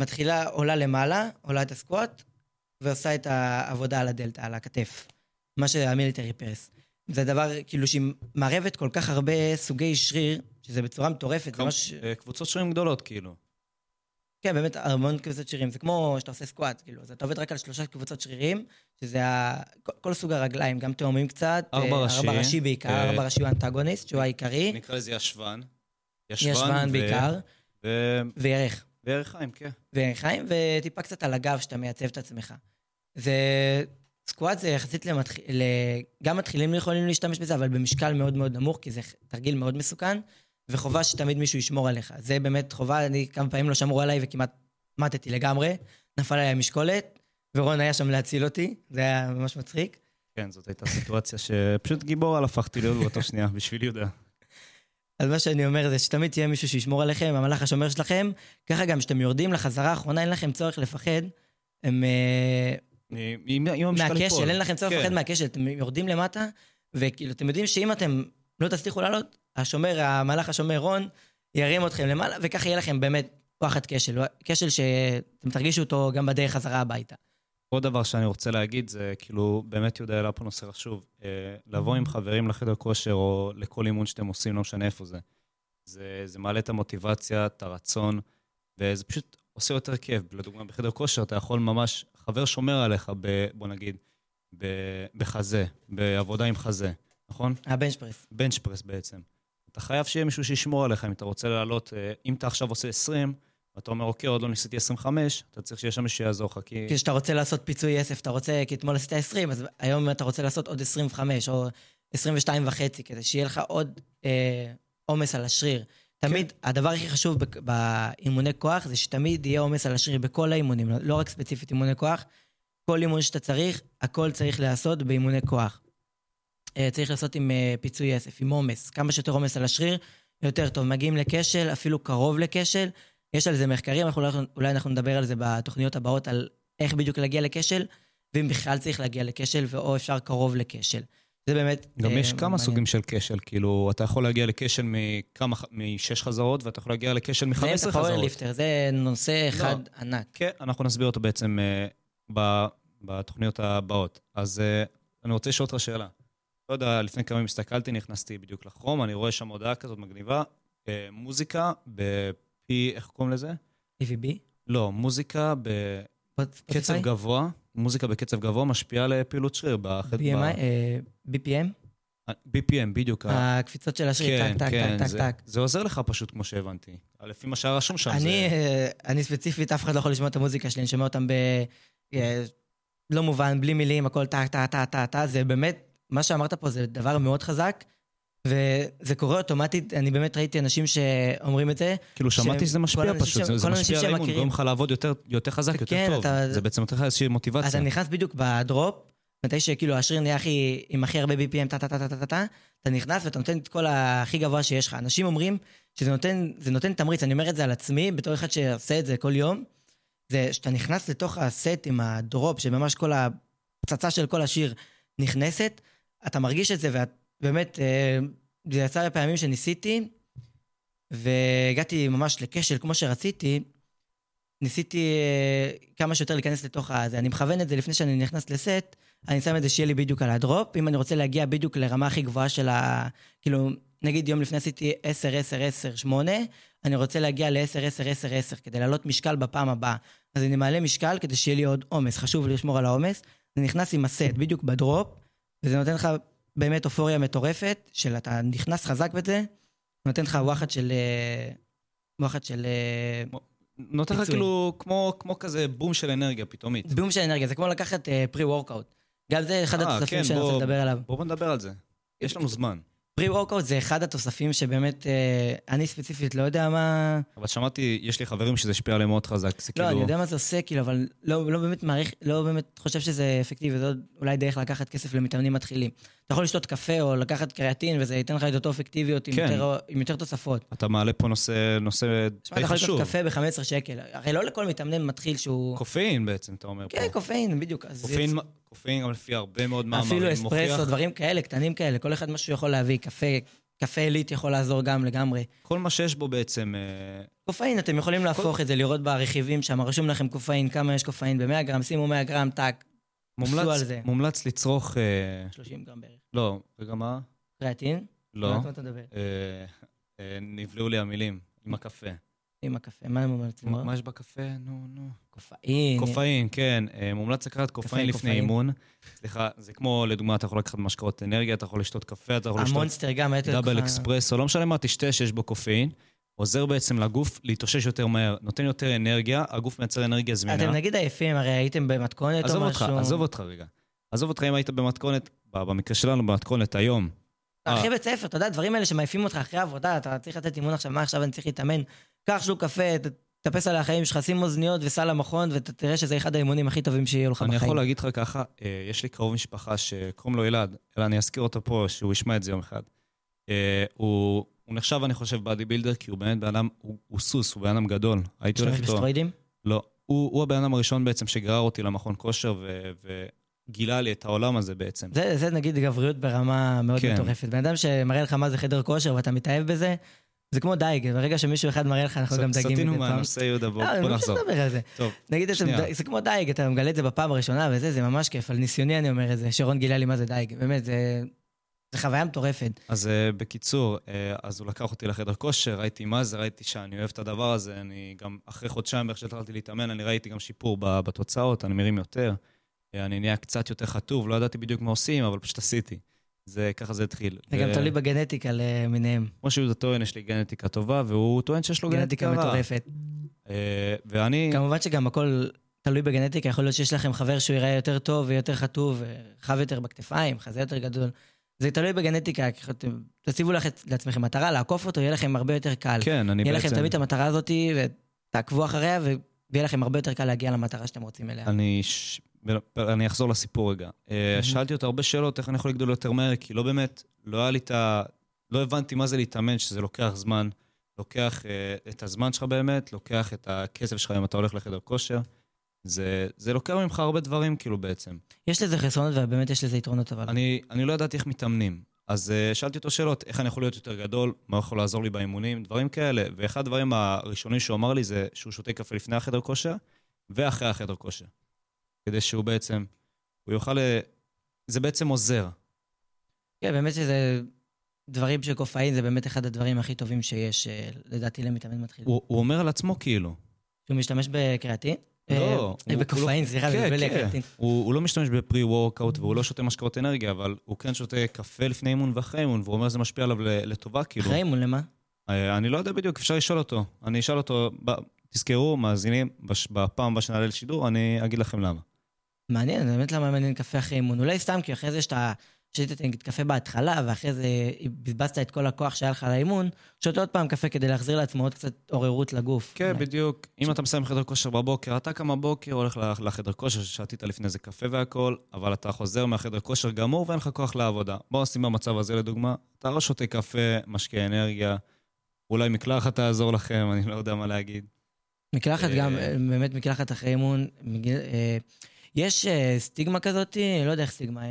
מתחילה, עולה למעלה, עולה את הסקואט, ועושה את העבודה על הדלתא, על הכתף. מה שהמיליטרי פרס. זה דבר, כאילו, שהיא מערבת כל כך הרבה סוגי שריר, שזה בצורה מטורפת, זה ממש... קבוצות שרירים גדולות, כאילו. כן, באמת המון קבוצות שרירים. זה כמו שאתה עושה סקואט, כאילו, אז אתה עובד רק על שלושה קבוצות שרירים, שזה ה... כל, כל סוג הרגליים, גם תאומים קצת. ארבע אה, ראשי. ארבע ראשי בעיקר, אה, ארבע ראשי הוא האנטגוניסט, שהוא העיקרי. נקרא לזה ישבן. ישבן ו- בעיקר, ו- וירך. וירכיים, כן. וירכיים, וטיפה קצת על הגב שאתה מייצב את עצמך. זה... סקואט זה יחסית למתחיל... ל... גם מתחילים יכולים להשתמש בזה, אבל במשקל מאוד מאוד נמוך, כי זה תרגיל מאוד מסוכן, וחובה שתמיד מישהו ישמור עליך. זה באמת חובה, אני כמה פעמים לא שמרו עליי וכמעט מתתי לגמרי. נפל עליי המשקולת, ורון היה שם להציל אותי, זה היה ממש מצחיק. כן, זאת הייתה סיטואציה שפשוט גיבור על הפכתי להיות באותו שנייה, בשביל יהודה. אז מה שאני אומר זה שתמיד תהיה מישהו שישמור עליכם, המלאך השומר שלכם. ככה גם כשאתם יורדים לחזרה האחרונה, אין לכם צורך לפחד. הם... אה, המשקל מהכשל. אין לכם צורך כן. לפחד מהכשל, אתם יורדים למטה, וכאילו, אתם יודעים שאם אתם לא תצליחו לעלות, השומר, המלאך השומר רון, ירים אתכם למעלה, וככה יהיה לכם באמת וואחד כשל, כשל שאתם תרגישו אותו גם בדרך חזרה הביתה. עוד דבר שאני רוצה להגיד זה, כאילו, באמת יהודה העלה פה נושא חשוב. אה, לבוא עם חברים לחדר כושר או לכל אימון שאתם עושים, לא משנה איפה זה. זה, זה מעלה את המוטיבציה, את הרצון, וזה פשוט עושה יותר כיף. לדוגמה, בחדר כושר אתה יכול ממש, חבר שומר עליך, ב, בוא נגיד, ב, בחזה, בעבודה עם חזה, נכון? הבנץ' פרס. בנץ' פרס בעצם. אתה חייב שיהיה מישהו שישמור עליך אם אתה רוצה לעלות, אה, אם אתה עכשיו עושה 20, ואתה אומר, אוקיי, עוד לא ניסיתי 25, אתה צריך שיהיה שם מישהו שיעזור לך, כי... כי כשאתה רוצה לעשות פיצוי אסף, אתה רוצה, כי אתמול עשית 20, אז היום אתה רוצה לעשות עוד 25 או 22 וחצי, כדי שיהיה לך עוד אה, עומס על השריר. תמיד, הדבר הכי חשוב באימוני כוח זה שתמיד יהיה עומס על השריר בכל האימונים, לא- לא רק ספציפית אימוני כוח. כל אימון שאתה צריך, הכל צריך להיעשות באימוני כוח. אה, צריך לעשות עם אה, פיצוי אסף, עם עומס. כמה שיותר עומס על השריר, יותר טוב. מגיעים לכשל, אפילו קרוב לכשל. יש על זה מחקרים, אנחנו, אולי- אולי אנחנו נדבר על זה בתוכניות הבאות, על איך בדיוק להגיע לכשל, ואם בכלל צריך להגיע לכשל, או אפשר קרוב לכשל. זה באמת גם אה, יש כמה מעניין. סוגים של כשל, כאילו, אתה יכול להגיע לכשל מכמה, משש חזרות, ואתה יכול להגיע לכשל זה מ-15 את חזרות. הפאוורליפטר, זה נושא אחד לא. ענק. כן, אנחנו נסביר אותו בעצם אה, ב- בתוכניות הבאות. אז אה, אני רוצה לשאול אותך שאלה. לא יודע, לפני כמה ימים הסתכלתי, נכנסתי בדיוק לכרום, אני רואה שם הודעה כזאת מגניבה, אה, מוזיקה בפי, איך קוראים לזה? EVB? לא, מוזיקה בקצב Spotify? גבוה, מוזיקה בקצב גבוה משפיעה על פעילות שריר. BMI? אה, BPM? ב- BPM, בדיוק. הקפיצות של השריר, כן, טק, טק, כן, טק, טק, זה- טק. זה עוזר לך פשוט, כמו שהבנתי. לפי מה שהיה רשום שם, אני, זה... אה, אני ספציפית, אף אחד לא יכול לשמוע את המוזיקה שלי, אני שומע אותם ב... אה, לא מובן, בלי מילים, הכל טה, טה, טה, טה, טה, זה באמת, מה שאמרת פה זה דבר מאוד חזק, וזה קורה אוטומטית, אני באמת ראיתי אנשים שאומרים את זה. כאילו, שמעתי שזה משפיע פשוט, זה- משפיע על האימון. גורם לך לעבוד יותר- חזק, יותר כן, טוב. אתה- זה בעצם נותן לך איזושהי מוטיבציה. אני נכנס בדיוק בדרופ, מתי שכאילו השריר נהיה הכי, עם הכי הרבה BPM, טה טה טה טה טה טה טה, אתה נכנס ואתה נותן את כל הכי גבוה שיש לך. אנשים אומרים שזה נותן, זה נותן תמריץ, אני אומר את זה על עצמי, בתור אחד שעושה את זה כל יום, זה שאתה נכנס לתוך הסט עם הדרופ, שממש כל הפצצה של כל השיר נכנסת, אתה מרגיש את זה, ואת באמת, אה, זה יצא לפעמים שניסיתי, והגעתי ממש לכשל כמו שרציתי, ניסיתי אה, כמה שיותר להיכנס לתוך הזה. אני מכוון את זה לפני שאני נכנס לסט, אני שם את זה שיהיה לי בדיוק על הדרופ. אם אני רוצה להגיע בדיוק לרמה הכי גבוהה של ה... כאילו, נגיד יום לפני עשיתי 10, 10, 10, 8, אני רוצה להגיע ל-10, 10, 10, 10, כדי להעלות משקל בפעם הבאה. אז אני מעלה משקל כדי שיהיה לי עוד עומס, חשוב לשמור על העומס. אני נכנס עם הסט בדיוק בדרופ, וזה נותן לך באמת אופוריה מטורפת, של אתה נכנס חזק בזה, נותן לך וואחד של... אה, וואחד של... אה, נותן לך. כאילו כמו כמו כזה בום של אנרגיה פתאומית. בום של אנרגיה, זה כמו לקחת pre-workout. גם זה אחד אה, התוספים כן, שאני רוצה לדבר עליו. בואו נדבר על זה. יש לנו זמן. pre-workout זה אחד התוספים שבאמת, אה, אני ספציפית לא יודע מה... אבל שמעתי, יש לי חברים שזה השפיע עליהם מאוד חזק. זה לא, אני כאילו... יודע מה זה עושה, כאילו, אבל לא, לא באמת מעריך, לא באמת חושב שזה אפקטיבי, זה אולי דרך לקחת כסף למתאמנים מתחילים. אתה יכול לשתות קפה או לקחת קריאטין, וזה ייתן לך את אותו אפקטיביות עם, כן. יותר, עם יותר תוספות. אתה מעלה פה נושא נושא תשמע, די אתה יכול חשוב. לשתות קפה ב-15 שקל. הרי לא לכל מתאמן מתחיל שהוא... קופאין בעצם, אתה אומר פה. כן, קופאין, בדיוק. אז קופאין, גם לפי הרבה מאוד מאמרים. אפילו אספרסו, מוכיח- דברים כאלה, קטנים כאלה, כל אחד משהו יכול להביא. קפה, קפה עילית יכול לעזור גם לגמרי. כל מה שיש בו בעצם... אה, קופאין, אתם יכולים להפוך את זה, לראות ברכיבים שם, רשום לכם קופאין, כמה יש קופאין ב-100 גרם, שימו 100 גרם, טאק, עשו על זה. מומלץ לצרוך... אה, 30 גרם בערך. לא, רגע מה? קריאטין? לא. מה אתה מדבר? אה, אה, נבלעו לי המילים עם הקפה. עם הקפה, מה מומלץ ללמוד? מה יש בקפה? נו, נו. קופאין. קופאין, כן. אה, מומלץ לקחת קופאין לפני. אימון. סליחה, זה כמו, לדוגמה, אתה יכול לקחת משקאות אנרגיה, אתה יכול לשתות קפה, אתה יכול לשתות המונסטר גם, הייתי דאבל אקספרסו, לא משנה מה תשתה שיש בו קופאין. עוזר בעצם לגוף להתאושש יותר מהר, נותן יותר אנרגיה, הגוף מייצר אנרגיה זמינה. אתם נגיד עייפים, הרי הייתם במתכונת או עזוב משהו. אותך, עזוב אותך רגע. עזוב אותך אם היית במתכונת, במקרה שלנו, במתכונת היום. אה. אחרי בית ספר, אתה יודע, דברים האלה שמעיפים אותך אחרי עבודה, אתה צריך לתת אימון עכשיו, מה עכשיו אני צריך להתאמן? קח שלוק קפה, תטפס על החיים שלך, שים אוזניות וסע למכון, ואתה תראה שזה אחד האימונים הכי טובים שיהיו לך אני בחיים. יכול להגיד לך ככה, אה, יש לי קרוב משפחה שקוראים לו אלעד, אלא אני אזכיר אותו פה, שהוא ישמע את זה יום אחד. אה, הוא הוא נחשב, אני חושב, באדי בילדר, כי הוא באמת בן אדם, הוא הוא סוס, הוא בן אדם גדול. הייתי הולך איתו... בסטרואידים? לא. הוא הוא הבן אדם הראשון בעצם שגרר אותי למכון כושר ו- וגילה לי את העולם הזה בעצם. זה, זה נגיד גבריות ברמה מאוד כן. מטורפת. בן אדם שמראה לך מה זה חדר כושר ואתה מתאהב בזה, זה כמו דייג, ברגע שמישהו אחד מראה לך, אנחנו גם סטינו מדי פעם. מהנושא, יהודה, בוא לא, אני בוא ממשיך נחזור. לדבר על זה. טוב, נגיד. זה כמו דייג, אתה מגלה את זה בפעם הראשונה וזה, זה ממש כיף. על ניסיוני אני אומר את זה, שרון גילה לי מה זה דייג. באמת, זה, זה חוויה מטורפת. אז אה, בקיצור, אה, אז הוא לקח אותי לחדר כושר, ראיתי מה זה, ראיתי שאני אוהב את הדבר הזה, אני גם אחרי חודשיים בערך שהתחלתי להתאמן, אני ראיתי גם שיפור בתוצאות, אני מרים יותר, אני נהיה קצת יותר חטוב, לא ידעתי בדיוק מה עושים, אבל פשוט עשיתי. זה, ככה זה התחיל. זה גם תלוי בגנטיקה למיניהם. כמו שיהודה טוען, יש לי גנטיקה טובה, והוא טוען שיש לו גנטיקה גנטיקה רעה. מטורפת. Uh, ואני... כמובן שגם הכל תלוי בגנטיקה, יכול להיות שיש לכם חבר שהוא ייראה יותר טוב ויותר חטוב, רחב יותר בכתפיים, חזה יותר גדול. זה תלוי בגנטיקה, תציבו לך- לעצמכם מטרה, לעקוף אותו, יהיה לכם הרבה יותר קל. כן, אני יהיה בעצם... לכם תמיד את המטרה הזאת, ותעקבו אחריה, ו- ויהיה לכם הרבה יותר קל להגיע למטרה שאתם רוצים אליה. אני, ש... אני אחזור לסיפור רגע. אה, שאלתי אותו הרבה שאלות, איך אני יכול לגדול יותר מהר, כי לא באמת, לא היה לי את ה... לא הבנתי מה זה להתאמן, שזה לוקח זמן. לוקח אה, את הזמן שלך באמת, לוקח את הכסף שלך אם אתה הולך לחדר כושר. זה, זה לוקח ממך הרבה דברים, כאילו, בעצם. יש לזה חסרונות ובאמת יש לזה יתרונות, אבל... אני, אני לא ידעתי איך מתאמנים. אז uh, שאלתי אותו שאלות, איך אני יכול להיות יותר גדול, מה יכול לעזור לי באימונים, דברים כאלה. ואחד הדברים הראשונים שהוא אמר לי זה שהוא שותה קפה לפני החדר כושר ואחרי החדר כושר. כדי שהוא בעצם, הוא יוכל... ל... זה בעצם עוזר. כן, באמת שזה... דברים של קופאין זה באמת אחד הדברים הכי טובים שיש, אה, לדעתי, למתאמן מתחיל. הוא, הוא אומר על עצמו כאילו. שהוא משתמש בקריאטין? לא, אה, הוא- בקופאין, הוא סליחה, כן, מבלבל לי כן. הקריאטין. הוא, הוא לא משתמש בפרי וורקאוט והוא לא שותה משקאות אנרגיה, אבל הוא כן שותה קפה לפני אימון ואחרי אימון, והוא אומר שזה משפיע עליו לטובה, כאילו. אחרי אימון, למה? אה, אני לא יודע בדיוק, אפשר לשאול אותו. אני אשאל אותו. תזכרו, מאזינים. בפעם הבאה שנעלה לשידור, אני אגיד לכם למה. מעניין, באמת למה מעניין קפה אחרי אימון. אולי סתם כי אחרי זה שאתה שתית נגיד קפה בהתחלה, ואחרי זה בזבזת את כל הכוח שהיה לך לאימון, שותה עוד פעם קפה כדי להחזיר לעצמו עוד קצת עוררות לגוף. כן, בדיוק. אם אתה מסיים חדר כושר בבוקר, אתה קם בבוקר, הולך לח- לחדר כושר, ששתית לפני זה קפה והכל, אבל אתה חוזר מהחדר כושר גמור ואין לך כוח לעבודה. בוא נשים במצב הזה לדוגמה, אתה לא שותה קפה, משקה אנרגיה, אולי מקלחת תעזור לכם, אני לא יודע מה להגיד. מקלחת אה, גם, באמת מקלחת אחרי אימון. מגיל- אה, יש אה, סטיגמה כזאת, לא יודע איך סטיגמה... אה,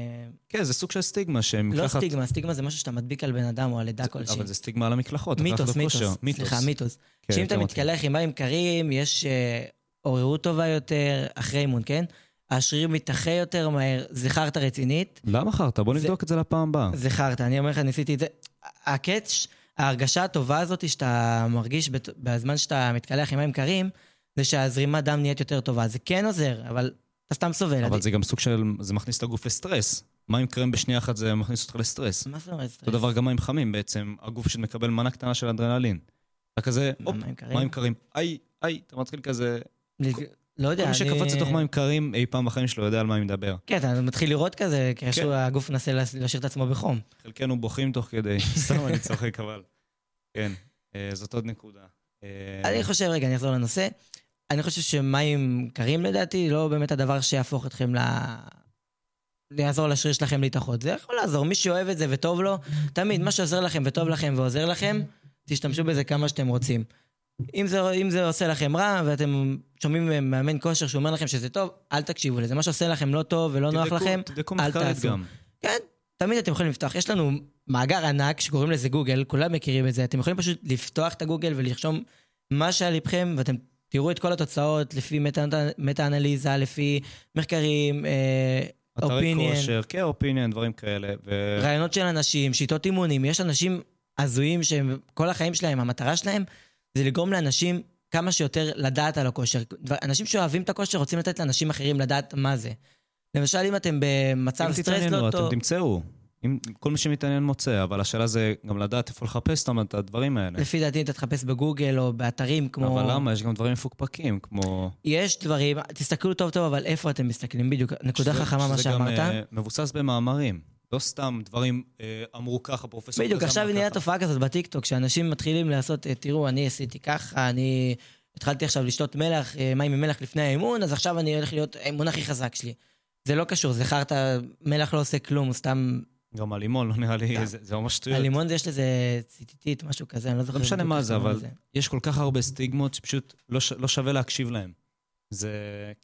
כן, זה סוג של סטיגמה, לא שמקלחת... סטיגמה, סטיגמה זה משהו שאתה מדביק על בן אדם או על עדה כלשהי. אבל זה סטיגמה על המקלחות, מיתוס, מיתוס, כושר. סליחה, מיתוס. כן, שאם אתה. מתקלח עם מים קרים, יש אה, עוררות טובה יותר אחרי אימון, כן? השריר מתאחה יותר מהר, זה חרטא רצינית. למה חרטא? בוא זה- נבדוק את זה לפעם הבאה. זה חרטא, אני אומר לך, ניסיתי את זה. הקאץ', ההרגשה הטובה הזאת שאתה מרגיש בזמן שאתה מתקלח עם מים קרים, זה שהזרימת דם נהיית יותר טובה. זה כן עוזר, אבל אתה סתם סובל. אבל זה גם סוג של... זה מכניס את הגוף לסטרס. מים קרים בשנייה אחת זה מכניס אותך לסטרס. מה זאת אומרת? אותו דבר גם מים חמים בעצם, הגוף פשוט מקבל מנה קטנה של אדרנלין. אתה כזה, הופ, מים קרים? איי, איי, אתה מתחיל כזה... לא יודע, כל מי. שקפץ לתוך מים קרים אי פעם בחיים שלו יודע על מה אני מדבר. כן, אתה מתחיל לראות כזה, כי איכשהו הגוף מנסה להשאיר את עצמו בחום. חלקנו בוכים תוך כדי, סתם אני צוחק אבל. כן, אה, זאת עוד נקודה. אה, אני חושב, רגע, אני אחזור לנושא. אני חושב שמים קרים לדעתי, לא באמת הדבר שיהפוך אתכם ל... יעזור לשריר שלכם להתאחות. זה יכול לעזור, מי שאוהב את זה וטוב לו, תמיד, מה שעוזר לכם וטוב לכם ועוזר לכם, תשתמשו בזה כמה שאתם רוצים. אם זה, אם זה עושה לכם רע, ואתם שומעים מאמן כושר שאומר לכם שזה טוב, אל תקשיבו לזה. מה שעושה לכם לא טוב ולא נוח תבדקו- לכם, תבדקו אל תעשו. גם. כן, תמיד אתם יכולים לפתוח. יש לנו מאגר ענק שקוראים לזה גוגל, כולם מכירים את זה. אתם יכולים פשוט לפתוח את הגוגל ולרשום מה שעל ליבכם, ואתם תראו את כל התוצאות לפי מטה- מטה-אנליזה, לפי מחקרים, אה, אתרי כושר, כן, אופיניאן, דברים כאלה. ו- רעיונות של אנשים, שיטות אימונים. יש אנשים הזויים שכל החיים שלהם, המטרה שלהם זה לגרום לאנשים כמה שיותר לדעת על הכושר. אנשים שאוהבים את הכושר רוצים לתת לאנשים אחרים לדעת מה זה. למשל, אם אתם במצב אם סטרס תתעניינו, לא אתם טוב... תמצאו. אם כל מי שמתעניין מוצא, אבל השאלה זה גם לדעת איפה לחפש אותם, את הדברים האלה. לפי דעתי, אתה תחפש בגוגל או באתרים כמו... אבל למה? יש גם דברים מפוקפקים, כמו... יש דברים, תסתכלו טוב טוב, אבל איפה אתם מסתכלים? בדיוק, נקודה שזה- חכמה מה שזה גם, שאמרת. אה, מבוסס במאמרים. לא סתם דברים אה, אמרו ככה, פרופסור בדיוק, עכשיו נהיה. תופעה כזאת בטיקטוק, שאנשים מתחילים לעשות, אה, תראו, אני עשיתי ככה, אני התחלתי עכשיו לשתות מלח, אה, מים עם מלח לפני האימון, אז עכשיו אני הולך להיות האימון הכי חזק שלי. זה לא קשור, זה חרטא, מלח לא עושה כלום, הוא סתם... גם הלימון, לא נראה לי, גם. זה זה ממש שטויות. הלימון זה יש לזה ציטיטית, משהו כזה, אני לא זוכר. לא משנה מה זה, אבל. יש כל כך הרבה סטיגמות שפשוט לא ש- לא שווה להקשיב להם. זה,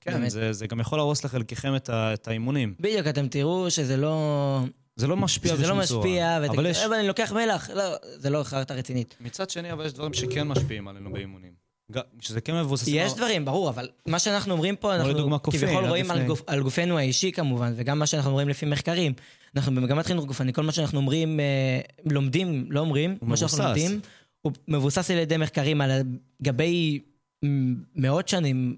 כן. זה זה גם יכול להרוס לחלקכם את ה- את האימונים. בדיוק, אתם תראו שזה לא... זה לא משפיע שזה בשום לא צורה. משפיע, אבל ותגידו, יש, אבל אני לוקח מלח, לא, זה לא חרטא רצינית. מצד שני, אבל יש דברים שכן משפיעים עלינו באימונים. שזה כן מבוסס... יש דברים, ברור, אבל מה שאנחנו אומרים פה, אנחנו כביכול רואים על. גוף, על גופנו האישי כמובן, וגם מה שאנחנו אומרים לפי מחקרים. אנחנו במגמת חינוך גופני, כל מה שאנחנו אומרים, אה, לומדים, לא אומרים, מה שאנחנו מבוסס. לומדים, הוא מבוסס על ידי מחקרים על גבי מאות שנים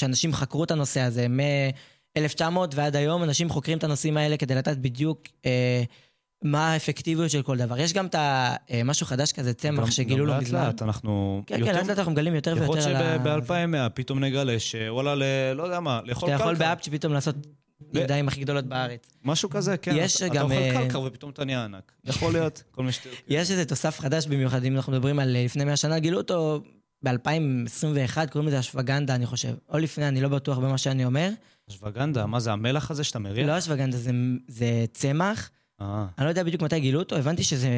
שאנשים חקרו את הנושא הזה, מ-1900 ועד היום אנשים חוקרים את הנושאים האלה כדי לדעת בדיוק אה, מה האפקטיביות של כל דבר. יש גם את ה... אה, משהו חדש כזה, צמח שגילו לו לאט מזמן. לאט אנחנו... כן, כן, לאט לאט אנחנו מגלים יותר יכול ויותר להיות על ה... שב-2100 פתאום נגלה שוואלה, ל- לא יודע מה, לאכול אתה יכול. באפצ'י פתאום לעשות ידיים הכי גדולות בארץ. משהו כזה, כן. יש אתה- גם, אתה אה, אוכל קלקר ופתאום אתה נהיה ענק. יכול להיות, כל מיני שטויות. יש איזה תוסף חדש במיוחד, אם אנחנו מדברים על אה, לפני 100 שנה, גילו אותו ב-2021, קוראים לזה אשווגנדה, אני חושב. או לפני, אני לא בטוח במה שאני אומר. אשווגנדה, מה זה המלח הזה שאתה מריח? לא אשווגנדה, זה, זה צמח. אה, אני לא יודע בדיוק מתי גילו אותו, הבנתי שזה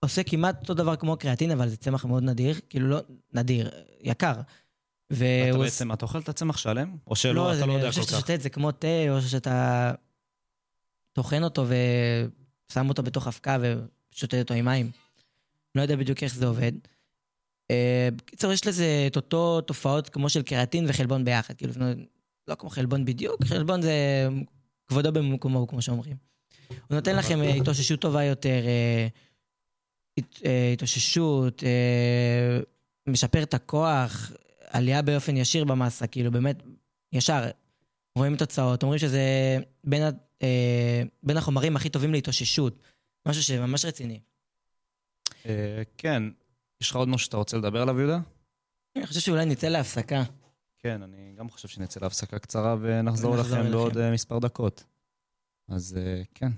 עושה כמעט אותו דבר כמו קריאטין, אבל זה צמח מאוד נדיר. כאילו לא נדיר, יקר. אתה. בעצם, אתה אוכל את הצמח שלם? או שלא, לא, אתה זה- לא יודע אני חושב כל שאתה כך? שותה את זה כמו תה, או שאתה טוחן אותו ושם אותו בתוך אבקה ושותה אותו עם מים. לא יודע בדיוק איך זה עובד. אה, בקיצור, יש לזה את אותו תופעות כמו של קראטין וחלבון ביחד. כאילו, לא- לא כמו חלבון בדיוק, חלבון זה כבודו במקומו, כמו שאומרים. הוא נותן לכם אה, התאוששות טובה יותר, אה, אה, התאוששות, משפר את הכוח, עלייה באופן ישיר במסה, כאילו באמת, ישר, רואים תוצאות, אומרים שזה בין, בין החומרים הכי טובים להתאוששות, משהו שממש רציני. כן. יש לך עוד משהו שאתה רוצה לדבר עליו, יהודה? אני חושב שאולי נצא להפסקה. כן, אני גם חושב שנצא להפסקה קצרה ונחזור לכם. בעוד מספר דקות. אז אה, כן.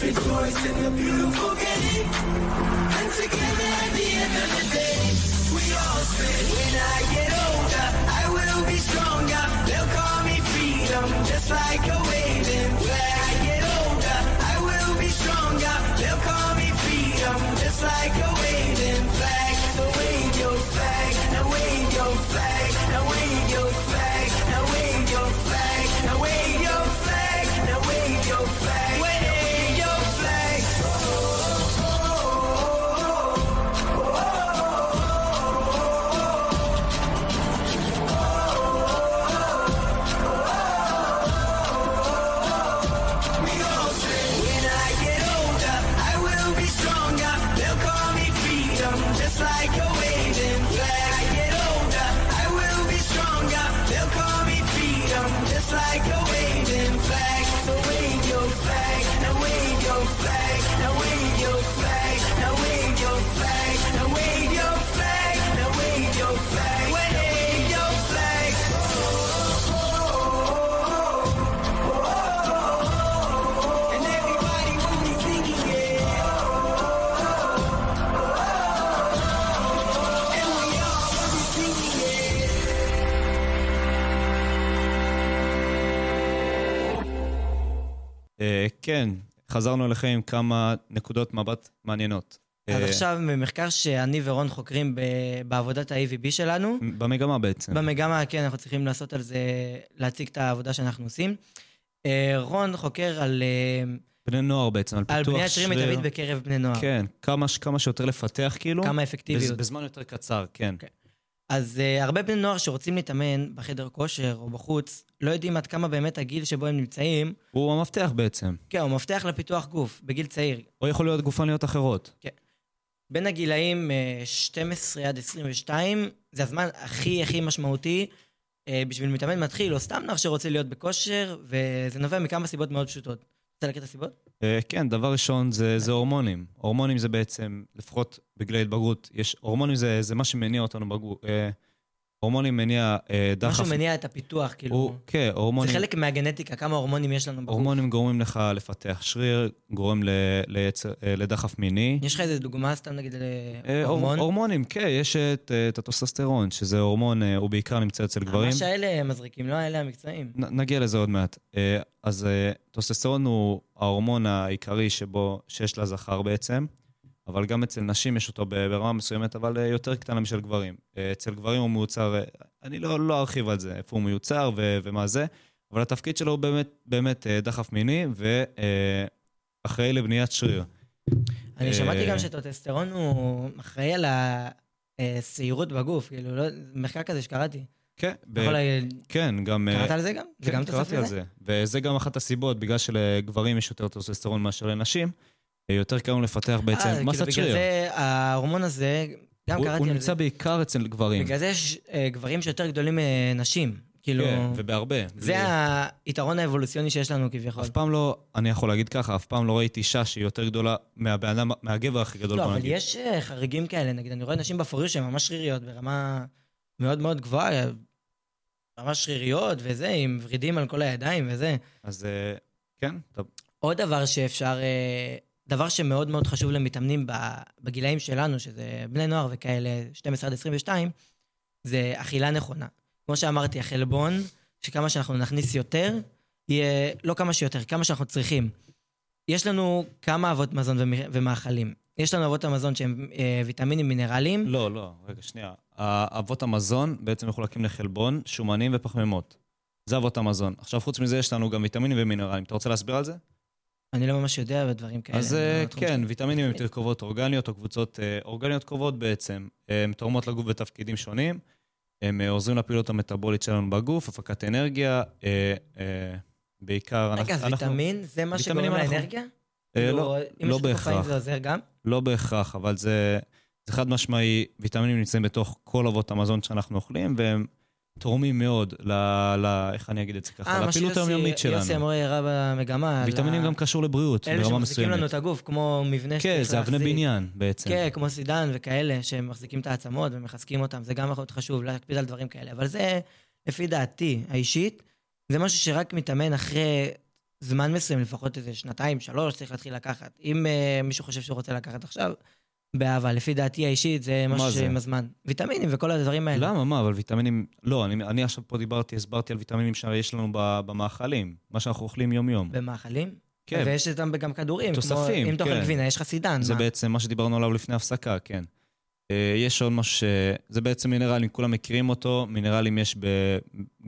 Voice in the beautiful game. And together at the end of the day, we all say, when I get older, I will be stronger. They'll call me freedom, just like a waving flag. I get older, I will be stronger. They'll call me freedom, just like a waving כן, חזרנו אליכם עם כמה נקודות מבט מעניינות. אז אה, עכשיו, במחקר שאני ורון חוקרים ב- בעבודת ה-AVB שלנו, במגמה בעצם. במגמה, כן, אנחנו צריכים לעשות על זה, להציג את העבודה שאנחנו עושים. אה, רון חוקר על, אה, בני נוער בעצם, על פיתוח על שריר. בניית שריר מיטבית בקרב בני נוער. כן, כמה, כמה שיותר לפתח כאילו. כמה בז- אפקטיביות. בזמן יותר קצר, כן. כן. אז uh, הרבה בני נוער שרוצים להתאמן בחדר כושר או בחוץ, לא יודעים עד כמה באמת הגיל שבו הם נמצאים, הוא המפתח בעצם. כן, הוא מפתח לפיתוח גוף בגיל צעיר. או יכול להיות גופניות אחרות. בין הגילאים uh, 12 עד 22, זה הזמן הכי הכי משמעותי uh, בשביל מתאמן מתחיל, או סתם נער שרוצה להיות בכושר, וזה נובע מכמה סיבות מאוד פשוטות. רוצה להכיר את הסיבות? אה, כן, דבר ראשון זה, זה הורמונים. הורמונים זה בעצם, לפחות בגיל ההתבגרות, יש, הורמונים זה, זה מה שמניע אותנו בגוף. אה, הורמונים מניע אה, דחף. משהו מניע את הפיתוח, כאילו. הוא, כן, זה הורמונים, חלק מהגנטיקה, כמה הורמונים יש לנו בגוף. הורמונים גורמים לך לפתח שריר, גורם ל, ליצר, אה, לדחף מיני. יש לך איזה דוגמה, סתם נגיד, אה, הור- להורמון? הורמונים, כן, יש את, אה, את הטוסטסטרון, שזה הורמון, אה, הוא בעיקר נמצא אצל גברים. ממש האלה מזריקים, לא האלה המקצועיים. נ- נגיע לזה עוד מעט. אה, אז אה, טוסטסטרון הוא ההורמון העיקרי שבו, שיש לזכר בעצם, אבל גם אצל נשים יש אותו ברמה מסוימת, אבל אה, יותר קטנה משל גברים. אה, אצל גברים הוא מיוצר, אה, אני לא, לא ארחיב על זה, איפה הוא מיוצר ו- ומה זה, אבל התפקיד שלו הוא באמת, באמת דחף מיני ואחראי לבניית שריר. אני שמעתי גם שטוטסטרון הוא אחראי על השעירות בגוף, כאילו, לא, מחקר כזה שקראתי. כן, ב- יכול כן, גם... קראת על זה גם? כן, גם קראתי על? זה. וזה גם אחת הסיבות, בגלל שלגברים יש יותר טוסטסטרון מאשר לנשים, יותר קל לנו לפתח בעצם אה, מסת כאילו, שריר. בגלל זה ההורמון הזה, גם הוא, קראתי הוא על נמצא זה. בעיקר אצל גברים. בגלל זה יש אה, גברים שיותר גדולים מנשים. כאילו, כן, ובהרבה. זה היתרון האבולוציוני שיש לנו כביכול. אף פעם לא, אני יכול להגיד ככה, אף פעם לא ראיתי אישה שהיא יותר גדולה מהבן מהגבר הכי גדול, לא, אבל נגיד. יש אה, חריגים כאלה, נגיד, אני רואה נשים בפוריו שהן ממש שריריות ברמה מאוד מאוד גבוהה, ממש שריריות וזה, עם ורידים על כל הידיים וזה. אז אה, כן, טוב. עוד דבר שאפשר, אה, דבר שמאוד מאוד חשוב למתאמנים בגילאים שלנו, שזה בני נוער וכאלה, 12 עד 22, זה אכילה נכונה. כמו שאמרתי, החלבון, שכמה שאנחנו נכניס יותר, יהיה לא כמה שיותר, כמה שאנחנו צריכים. יש לנו כמה אבות מזון ומ- ומאכלים. יש לנו אבות המזון שהם אה, ויטמינים מינרליים. לא, לא, רגע, שנייה. אבות המזון בעצם מחולקים לחלבון, שומנים ופחמימות. זה אבות המזון. עכשיו, חוץ מזה, יש לנו גם ויטמינים ומינרלים. אתה רוצה להסביר על זה? אני לא ממש יודע בדברים כאלה. אז אה, לא בתחום כן. ויטמינים הם תרכובות אורגניות או קבוצות אה, אורגניות קרובות בעצם. הן תורמות לגוף בתפקידים שונים. הם אה, עוזרים לפעילות המטבולית שלנו בגוף, הפקת אנרגיה, אה, אה, בעיקר... רגע, אז אנחנו- ויטמין זה מה שגורם אנחנו- לאנרגיה? אה, כאילו, לא, אם לא יש לך קופאין בהכרח. זה עוזר גם? לא בהכרח, אבל זה, זה חד משמעי, ויטמינים נמצאים בתוך כל אבות המזון שאנחנו אוכלים, והם תורמים מאוד ל... ל איך אני אגיד את זה ככה? אה, לפעילות היומיומית שיוסי יוסי שלנו. אמורי הראה במגמה. ויטמינים ה- גם קשור לבריאות, אלה ברמה שמחזיקים לנו מסוימת. את הגוף, כמו מבנה כן, שצריך זה אבני להחזיק. בניין בעצם. כן, כמו סידן וכאלה, שמחזיקים את העצמות ומחזקים אותם, זה גם מאוד חשוב להקפיד על דברים כאלה. אבל זה, לפי דעתי האישית, זה משהו שרק מתאמן אחרי זמן מסוים, לפחות איזה שנתיים, שלוש, צריך להתחיל לקחת. אם uh, מישהו חושב שהוא רוצה לקחת עכשיו, באהבה. לפי דעתי האישית, זה משהו? שעם הזמן. ויטמינים וכל הדברים האלה. למה? מה? אבל ויטמינים... לא, אני, אני עכשיו פה דיברתי, הסברתי על ויטמינים שיש לנו ב- במאכלים, מה שאנחנו אוכלים יום-יום. במאכלים. כן. ויש אותם גם כדורים. תוספים, כמו, אם כן. גבינה, יש לך סידן. זה מה? בעצם מה שדיברנו עליו לפני הפסקה, כן. אה, יש עוד משהו ש... זה בעצם מינרלים, כולם מכירים אותו, מינרלים יש ב...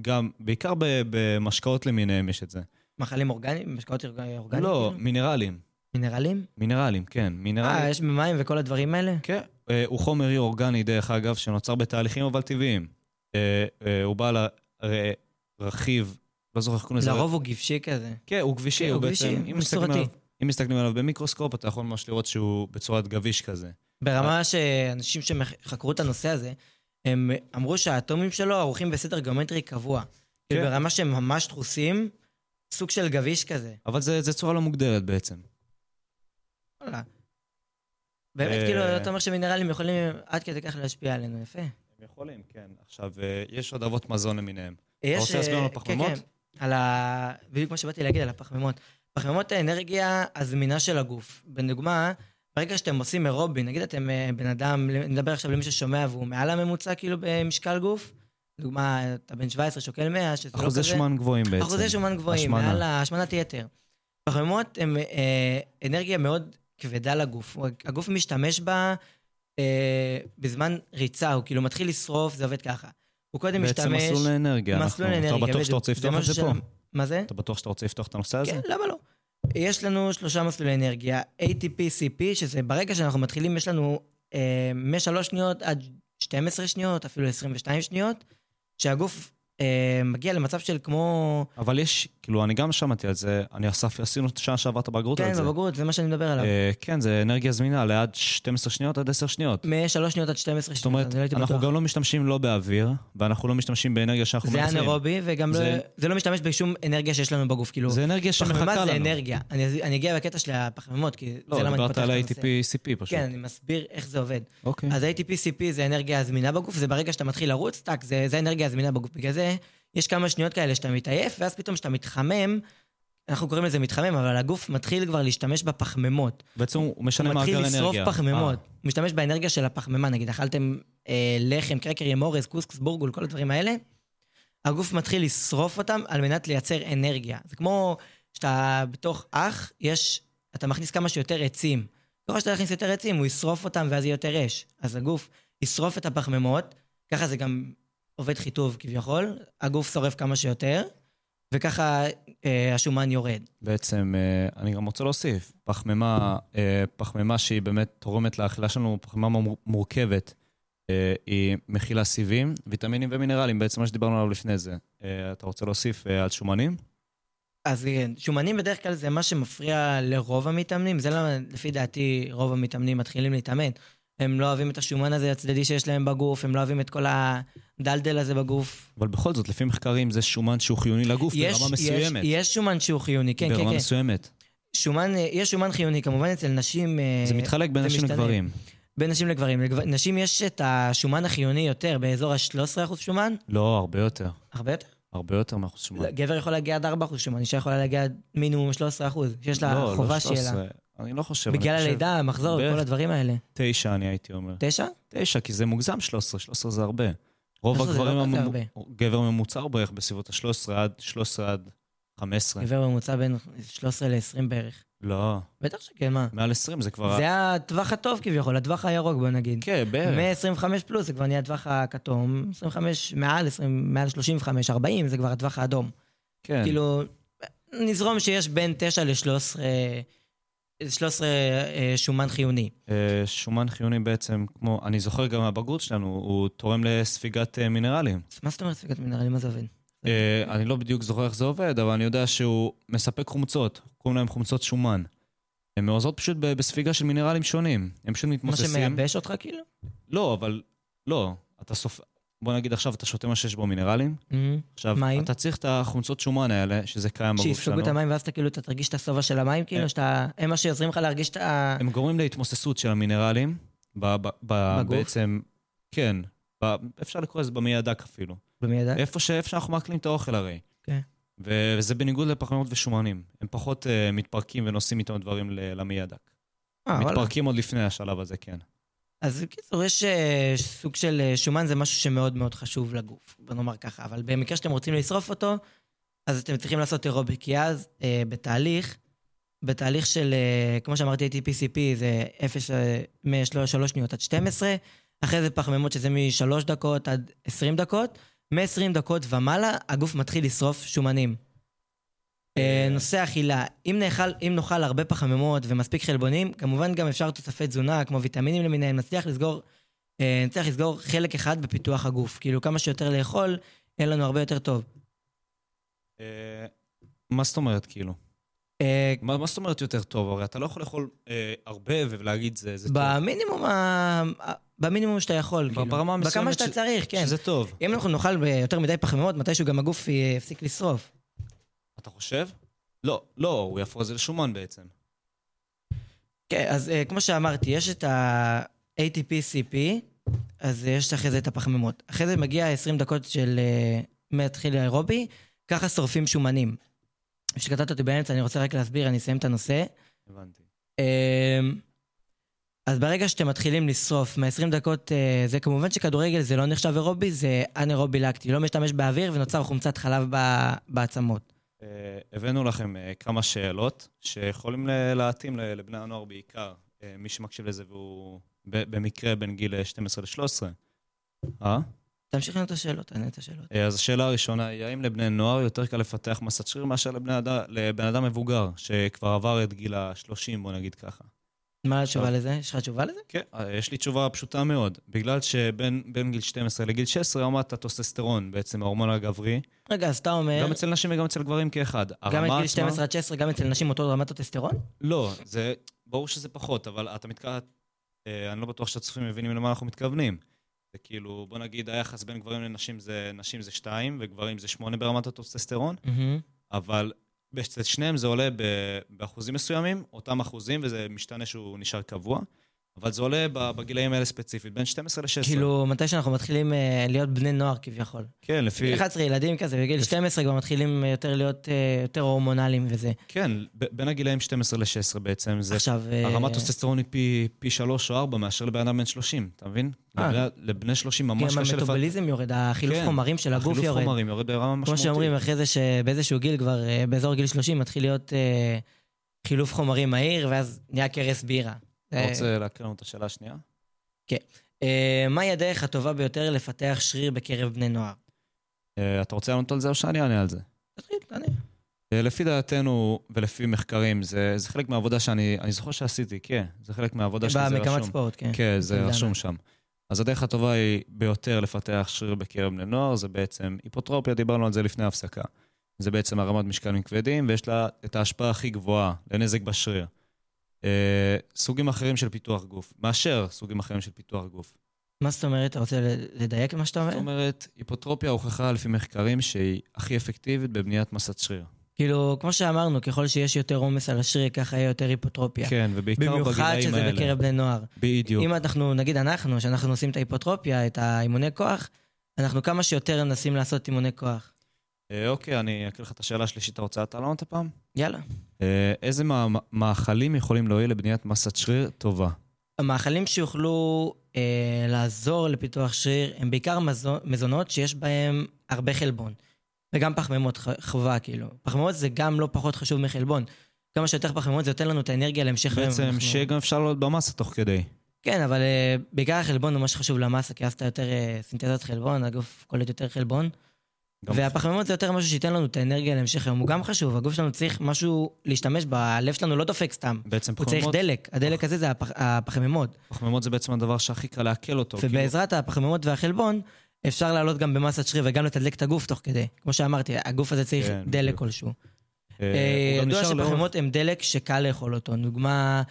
גם, בעיקר. במשקאות למיניהם יש את זה. מאכלים אורגניים? משקאות אורג- אורגניים? לא, כאילו? מינרלים. מינרלים? מינרלים, כן. אה, מינרלים. יש במים וכל הדברים האלה? כן. אה, הוא חומר אורגני, דרך אגב, שנוצר בתהליכים אבל טבעיים. אה, אה, הוא בעל ה- ר- רכיב, לא זוכר איך קוראים לזה. לרוב הוא גבשי כזה. כן, הוא גבישי, כן, הוא בעצם... הוא מסורתי. אם מסתכלים עליו במיקרוסקופ, אתה יכול ממש לראות שהוא בצורת גביש כזה. ברמה שאנשים שחקרו את הנושא הזה, הם אמרו שהאטומים שלו ערוכים בסדר גיאומטרי קבוע. כן. ברמה שהם ממש דחוסים, סוג של גביש כזה. אבל זה זה צורה לא מוגדרת בעצם. וואלה. באמת, אה. כאילו, אתה אומר שמינרלים יכולים עד כדי כך להשפיע עלינו, יפה. הם יכולים, כן. עכשיו, אה, יש עוד אבות מזון למיניהם. יש, רוצה להסביר לנו אה, על הפחמימות? כן, כן. על ה... בדיוק מה שבאתי להגיד, על הפחמימות. פחמימות האנרגיה הזמינה של הגוף. בדוגמה, ברגע שאתם עושים אירובי, נגיד אתם אה, בן אדם, נדבר עכשיו למי ששומע והוא מעל הממוצע כאילו במשקל גוף, לדוגמה, אתה בן 17, שוקל 100, שזה לא כזה... אחוזי שומן גבוהים בעצם. אחוזי שומן גבוהים, השמנה. מעל השמנת יתר. פחמימות הן אה, אנרגיה מאוד כבדה לגוף. הגוף משתמש בה אה, בזמן ריצה, הוא כאילו מתחיל לשרוף, זה עובד ככה. הוא קודם משתמש... בעצם מסלול לאנרגיה. מסלול אנחנו- אנרגיה, אתה בטוח. שאתה רוצה לפתוח את זה פה? מה זה? אתה בטוח שאתה רוצה לפתוח את הנושא הזה? כן, למה לא? יש לנו שלושה מסלולי אנרגיה, ATP-CP, שזה ברגע שאנחנו מתחילים, יש לנו אה, מ-3 שניות עד 12 שניות, אפילו 22 שניות, שהגוף אה, מגיע למצב של כמו... אבל יש, כאילו, אני גם שמעתי על זה, אני אסף, עשינו שנה שעברה את הבגרות כן, על זה. בבגרות, זה מה שאני מדבר עליו. אה, כן, זה אנרגיה זמינה לעד 12 שניות עד 10 שניות. מ-3 שניות עד 12 זאת שניות, אומרת, אני לא הייתי אנחנו בטוח. גם לא משתמשים לא באוויר, ואנחנו לא משתמשים באנרגיה שאנחנו זה מייצרים. אנאירובי, וגם לא- זה- זה לא משתמש בשום אנרגיה שיש לנו בגוף, כאילו... זה אנרגיה שמחכה פחמימה לנו. זה אנרגיה. אני אני אגיע בקטע של הפחמימות, כי לא, זה למה אני פותח את הנושא. ה-ATP-CP פשוט. כן, אני מסביר איך זה עובד. אוקיי. אז זה אנרגיה הזמינה בגוף, זה ברגע שאתה מתחיל לרוץ, טאק, זה, זה האנרגיה הזמינה בגוף. בגלל זה, יש כמה שניות כאלה שאתה מתעייף, ואז פתאום כשאתה מתחמם, אנחנו קוראים לזה מתחמם, אבל הגוף מתחיל כבר להשתמש בפחמימות. בעצם הוא הוא משנה מאגר מתחיל אנרגיה. לשרוף פחמימות. אה, הוא משתמש באנרגיה של הפחמימה, נגיד, אכלתם אה, לחם, קרקר עם אורז, קוסקוס, בורגול, כל הדברים האלה, הגוף מתחיל לשרוף אותם על מנת לייצר אנרגיה. זה כמו שאתה בתוך אח, יש, אתה מכניס כמה שיותר עצים. ככל שאתה מכניס יותר עצים, הוא ישרוף אותם ואז יהיה יותר אש. אז הגוף ישרוף את הפחמימות, ככה זה גם עובד חיטוב כביכול, הגוף שורף כמה שיותר, וככה אה, השומן יורד. בעצם, אה, אני גם רוצה להוסיף, פחמימה, אה, פחמימה שהיא באמת תורמת לאכילה שלנו, פחמימה מור- מורכבת, אה, היא מכילה סיבים, ויטמינים ומינרלים, בעצם מה שדיברנו עליו לפני זה. אה, אתה רוצה להוסיף אה, על שומנים? אז כן, שומנים בדרך כלל זה מה שמפריע לרוב המתאמנים, זה למה לפי דעתי רוב המתאמנים מתחילים להתאמן. הם לא אוהבים את השומן הזה הצדדי שיש להם בגוף, הם לא אוהבים את כל הדלדל הזה בגוף. אבל בכל זאת, לפי מחקרים זה שומן שהוא חיוני לגוף יש, ברמה מסוימת. יש, יש שומן שהוא חיוני, כן, כן, ברמה כן. מסוימת. שומן, אה, יש שומן חיוני, כמובן אצל נשים... אה, זה מתחלק בין נשים. לגברים. בין נשים לגברים. לגב... נשים יש את השומן החיוני יותר, באזור ה-13% שומן, לא, הרבה יותר. הרבה יותר. הרבה יותר מאחוז שומן. גבר יכול להגיע עד 4% שומן, אישה יכולה להגיע עד מינימום 13%, שיש לה לא, לא חובה 13. שלה. אני לא חושב. בגלל הלידה, המחזור, כל הדברים האלה. תשע, אני הייתי אומר. תשע? תשע, כי זה מוגזם 13, 13 זה הרבה. רוב 13 זה הגברים, לא הרבה. גבר ממוצע הוא בערך בסביבות ה-13 עד 13 עד 15. גבר ממוצע בין 13 ל-20 בערך. לא, בטח שכן, מה? מעל 20 זה כבר... זה הטווח הטוב כביכול, הטווח הירוק בוא נגיד. כן, בערך. מ-25 פלוס זה כבר נהיה הטווח הכתום, 25 מעל 20, מעל 35, 40 זה כבר הטווח האדום. כן. כאילו, נזרום שיש בין 9 ל-13 13 אה, שומן חיוני. אה, שומן חיוני בעצם, כמו, אני זוכר גם מהבגרות שלנו, הוא תורם לספיגת אה, מינרלים. מה זאת אומרת ספיגת מינרלים? מה זה עובד? אה, אני לא בדיוק זוכר איך זה עובד, אבל אני יודע שהוא מספק חומצות, קוראים להם חומצות שומן. הן מעוזרות פשוט בספיגה של מינרלים שונים. הם פשוט מה מתמוססים. שמייבש אותך כאילו? לא, אבל... לא. אתה סופ... בוא נגיד עכשיו אתה שותה מה שיש בו מינרלים. עכשיו, מים? אתה צריך את החומצות שומן האלה, שזה קיים בגוף שיספגו שלנו. את המים ואז אתה כאילו, אתה תרגיש את השובע של המים, כאילו, אה. שאתה... הם מה שעוזרים לך להרגיש את ה... הם גורמים להתמוססות של המינרלים. ב, ב, ב, בגוף? בעצם, כן. ב, אפשר לקרוא לזה במי הדק אפילו. במי ידע? איפה, ש, איפה שאנחנו מאכלים את האוכל הרי. כן. וזה בניגוד לפחמימות ושומנים. הם פחות uh, מתפרקים ונושאים איתם דברים למעי הדק. אה, וואלה. מתפרקים עוד לפני השלב הזה, כן. אז בקיצור, יש אה, סוג של אה, שומן, זה משהו שמאוד מאוד חשוב לגוף, בוא נאמר ככה. אבל במקרה שאתם רוצים לשרוף אותו, אז אתם צריכים לעשות אירובי, כי אז אה, בתהליך, בתהליך של, אה, כמו שאמרתי, ATP-CP זה 0 מ-3 שניות עד 12, אחרי זה פחמימות שזה מ-3 דקות עד 20 דקות, מ-20 דקות ומעלה, הגוף מתחיל לשרוף שומנים. אה, נושא אכילה, אם נאכל, אם נאכל הרבה פחמימות ומספיק חלבונים, כמובן גם אפשר תוספי תזונה, כמו ויטמינים למיניהם, נצליח לסגור, אה, נצליח לסגור חלק אחד בפיתוח הגוף. כאילו, כמה שיותר לאכול, יהיה לנו הרבה יותר טוב. אה, מה זאת אומרת, כאילו? מה, מה זאת אומרת יותר טוב? הרי אתה לא יכול לאכול אה, הרבה ולהגיד זה, זה טוב. במינימום, ה- ה- במינימום שאתה יכול, כאילו. ברמה בכמה מסוימת שאתה ש- צריך, כן. שזה טוב. אם אנחנו נאכל יותר מדי פחמימות, מתישהו גם הגוף יפסיק לשרוף. אתה חושב? לא, לא, הוא יהפוך את זה לשומן בעצם. כן, אז אה, כמו שאמרתי, יש את ה-ATP-CP, אז יש אחרי זה את הפחמימות. אחרי זה מגיע 20 דקות של אה, מתחיל האירובי, ככה שורפים שומנים. שקטעת אותי באמצע, אני רוצה רק להסביר, אני אסיים את הנושא. הבנתי. אה, אז ברגע שאתם מתחילים לשרוף, מ-20 דקות, אה, זה כמובן שכדורגל זה לא נחשב אירובי, זה אנאירובי לקטי, לא משתמש באוויר ונוצר חומצת חלב בעצמות. אה, הבאנו לכם אה, כמה שאלות שיכולים להתאים לבני הנוער בעיקר. אה, מי שמקשיב לזה והוא במקרה בין גיל אה, 12 ל-13. אה? תמשיך לנו את השאלות, תענה את השאלות. אז השאלה הראשונה היא, האם לבני נוער יותר קל לפתח מסת שריר מאשר. לבן אדם מבוגר, שכבר עבר את גיל ה-30, בוא נגיד ככה? מה התשובה לזה? יש לך תשובה לזה? כן, אה, יש לי תשובה פשוטה מאוד. בגלל שבין בין גיל 12 לגיל 16 רמת הטוסטסטרון, בעצם ההורמון הגברי, רגע, אז אתה אומר... גם אצל נשים וגם אצל גברים כאחד. גם מגיל עצמה- 12 עד 16, גם אצל נשים אותו רמת הטסטרון? לא, זה... ברור שזה פחות, אבל אתה מתכוון... אה, אני לא בטוח שהצופים מבינים למה אנחנו מתכוונים. זה כאילו, בוא נגיד, היחס בין גברים לנשים זה... נשים זה 2, וגברים זה 8 ברמת הטוסטסטרון, אבל אצל שניהם זה עולה באחוזים מסוימים, אותם אחוזים, וזה משתנה שהוא נשאר קבוע, אבל זה עולה בגילאים האלה ספציפית, בין 12 ל-16. כאילו, מתי שאנחנו מתחילים אה, להיות בני נוער כביכול. כן, לפי... 11 ילדים כזה, בגיל 12 כבר מתחילים יותר להיות אה, יותר הורמונליים וזה. כן, ב- בין הגילאים 12 ל-16 בעצם, זה... עכשיו... אה, הרמת טוסטסטרון היא פי, פי 3 או 4 מאשר לבן אדם בן 30, אתה מבין? אה. לבני, לבני 30 ממש גם קשה לפתח. המטובוליזם יורד, החילוף כן, חומרים של הגוף החילוף יורד. חומרים יורד ברמה כמו משמעותית. שאומרים אחרי זה שבאיזשהו גיל כבר, אה, באזור גיל 30, מתחיל להיות אה, חילוף חומרים מהיר, ואז נהיה כרס בירה. אתה רוצה להקריא לנו את השאלה השנייה? אה, מהי הדרך הטובה ביותר לפתח שריר בקרב בני נוער? אה, אתה רוצה לענות על זה או שאני אענה על זה? תתחיל, תענה. אה, לפי דעתנו ולפי מחקרים, זה, זה חלק מהעבודה שאני אני זוכר שעשיתי, כן, זה חלק מהעבודה שלי, זה במקמת רשום. ספורט, כן. כן, זה. רשום שם. אז הדרך הטובה היא ביותר לפתח שריר בקרב בני נוער, זה בעצם היפוטרופיה, דיברנו על זה לפני ההפסקה. זה בעצם הרמת משקלים כבדים, ויש לה את ההשפעה הכי גבוהה לנזק בשריר. אה, סוגים אחרים של פיתוח גוף, מאשר סוגים אחרים של פיתוח גוף. מה זאת אומרת? אתה רוצה לדייק מה שאתה זאת אומר? אומרת, היפוטרופיה הוכחה לפי מחקרים שהיא הכי אפקטיבית בבניית מסת שריר. כאילו, כמו שאמרנו, ככל שיש יותר עומס על השריר, ככה יהיה יותר היפוטרופיה. כן, ובעיקר במיוחד בגילאים שזה האלה. בקרב בני נוער. בדיוק. אם אנחנו, נגיד אנחנו, שאנחנו עושים את ההיפוטרופיה, את האימוני כוח, אנחנו כמה שיותר מנסים לעשות אימוני כוח. אה, אוקיי, אני אקריא לך את השאלה השלישית, אתה רוצה אתה לענות הפעם? יאללה. אה, איזה מה- מאכלים יכולים להועיל לבניית מסת שריר טובה? המאכלים שיוכלו אה, לעזור לפיתוח שריר הם בעיקר מזו, מזונות שיש בהם הרבה חלבון. וגם פחמימות חובה, כאילו. פחמימות זה גם לא פחות חשוב מחלבון. כמה שיותר פחמימות זה נותן לנו את האנרגיה להמשך היום. בעצם אנחנו- שגם אפשר לעלות במסה תוך כדי. כן, אבל אה, בעיקר החלבון הוא מה שחשוב למסה, כי אז אתה יותר אה, סינתזת חלבון, הגוף קולט יותר חלבון. והפחמימות זה יותר משהו שייתן לנו את האנרגיה להמשך היום. הוא גם חשוב, הגוף שלנו צריך משהו להשתמש בו, הלב שלנו לא דופק סתם. בעצם הוא צריך פחמימות, דלק, הדלק הזה זה הפח, הפחמימות. פחמימות זה בעצם הדבר שהכי קל לעכל אותו. כאילו, ובעזרת הפחמימות והחלבון, אפשר לעלות גם במסת שריר וגם לתדלק את הגוף תוך כדי. כמו שאמרתי, הגוף הזה צריך כן, דלק בדיוק. כלשהו. אה, אה, ידוע שפחמימות הם דלק שקל לאכול אותו. דוגמה,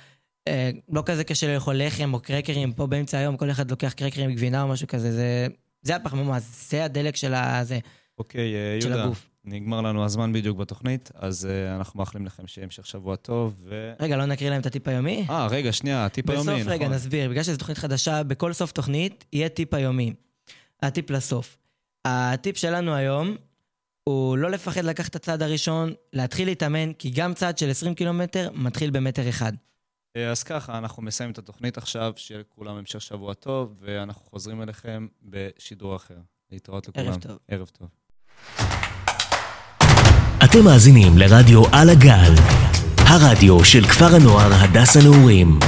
אה, לא כזה קשה לאכול לחם או קרקרים, פה באמצע היום כל אחד לוקח קרקרים גבינה או משהו כזה, זה, זה הפחמימה, זה הדלק של, הזה, אוקיי, אה, יהודה, נגמר לנו הזמן בדיוק בתוכנית, אז אה, אנחנו מאחלים לכם שיהיה המשך שבוע טוב, ו... רגע, לא נקריא להם את הטיפ היומי? אה, רגע, שנייה, הטיפ היומי, נכון. בסוף, רגע, נכון. נסביר. בגלל שזו תוכנית חדשה, בכל סוף תוכנית יהיה טיפ היומי. הטיפ לסוף. הטיפ שלנו היום הוא לא לפחד לקחת את הצעד הראשון, להתחיל להתאמן, כי גם צעד של 20 קילומטר מתחיל במטר אחד. אה, אז ככה, אנחנו מסיימים את התוכנית עכשיו, שיהיה לכולם המשך שבוע טוב, ואנחנו חוזרים אליכם בשידור אחר. להתראות לכולם. ערב טוב. ערב טוב. אתם מאזינים לרדיו על הגל, הרדיו של כפר הנוער הדסה נעורים.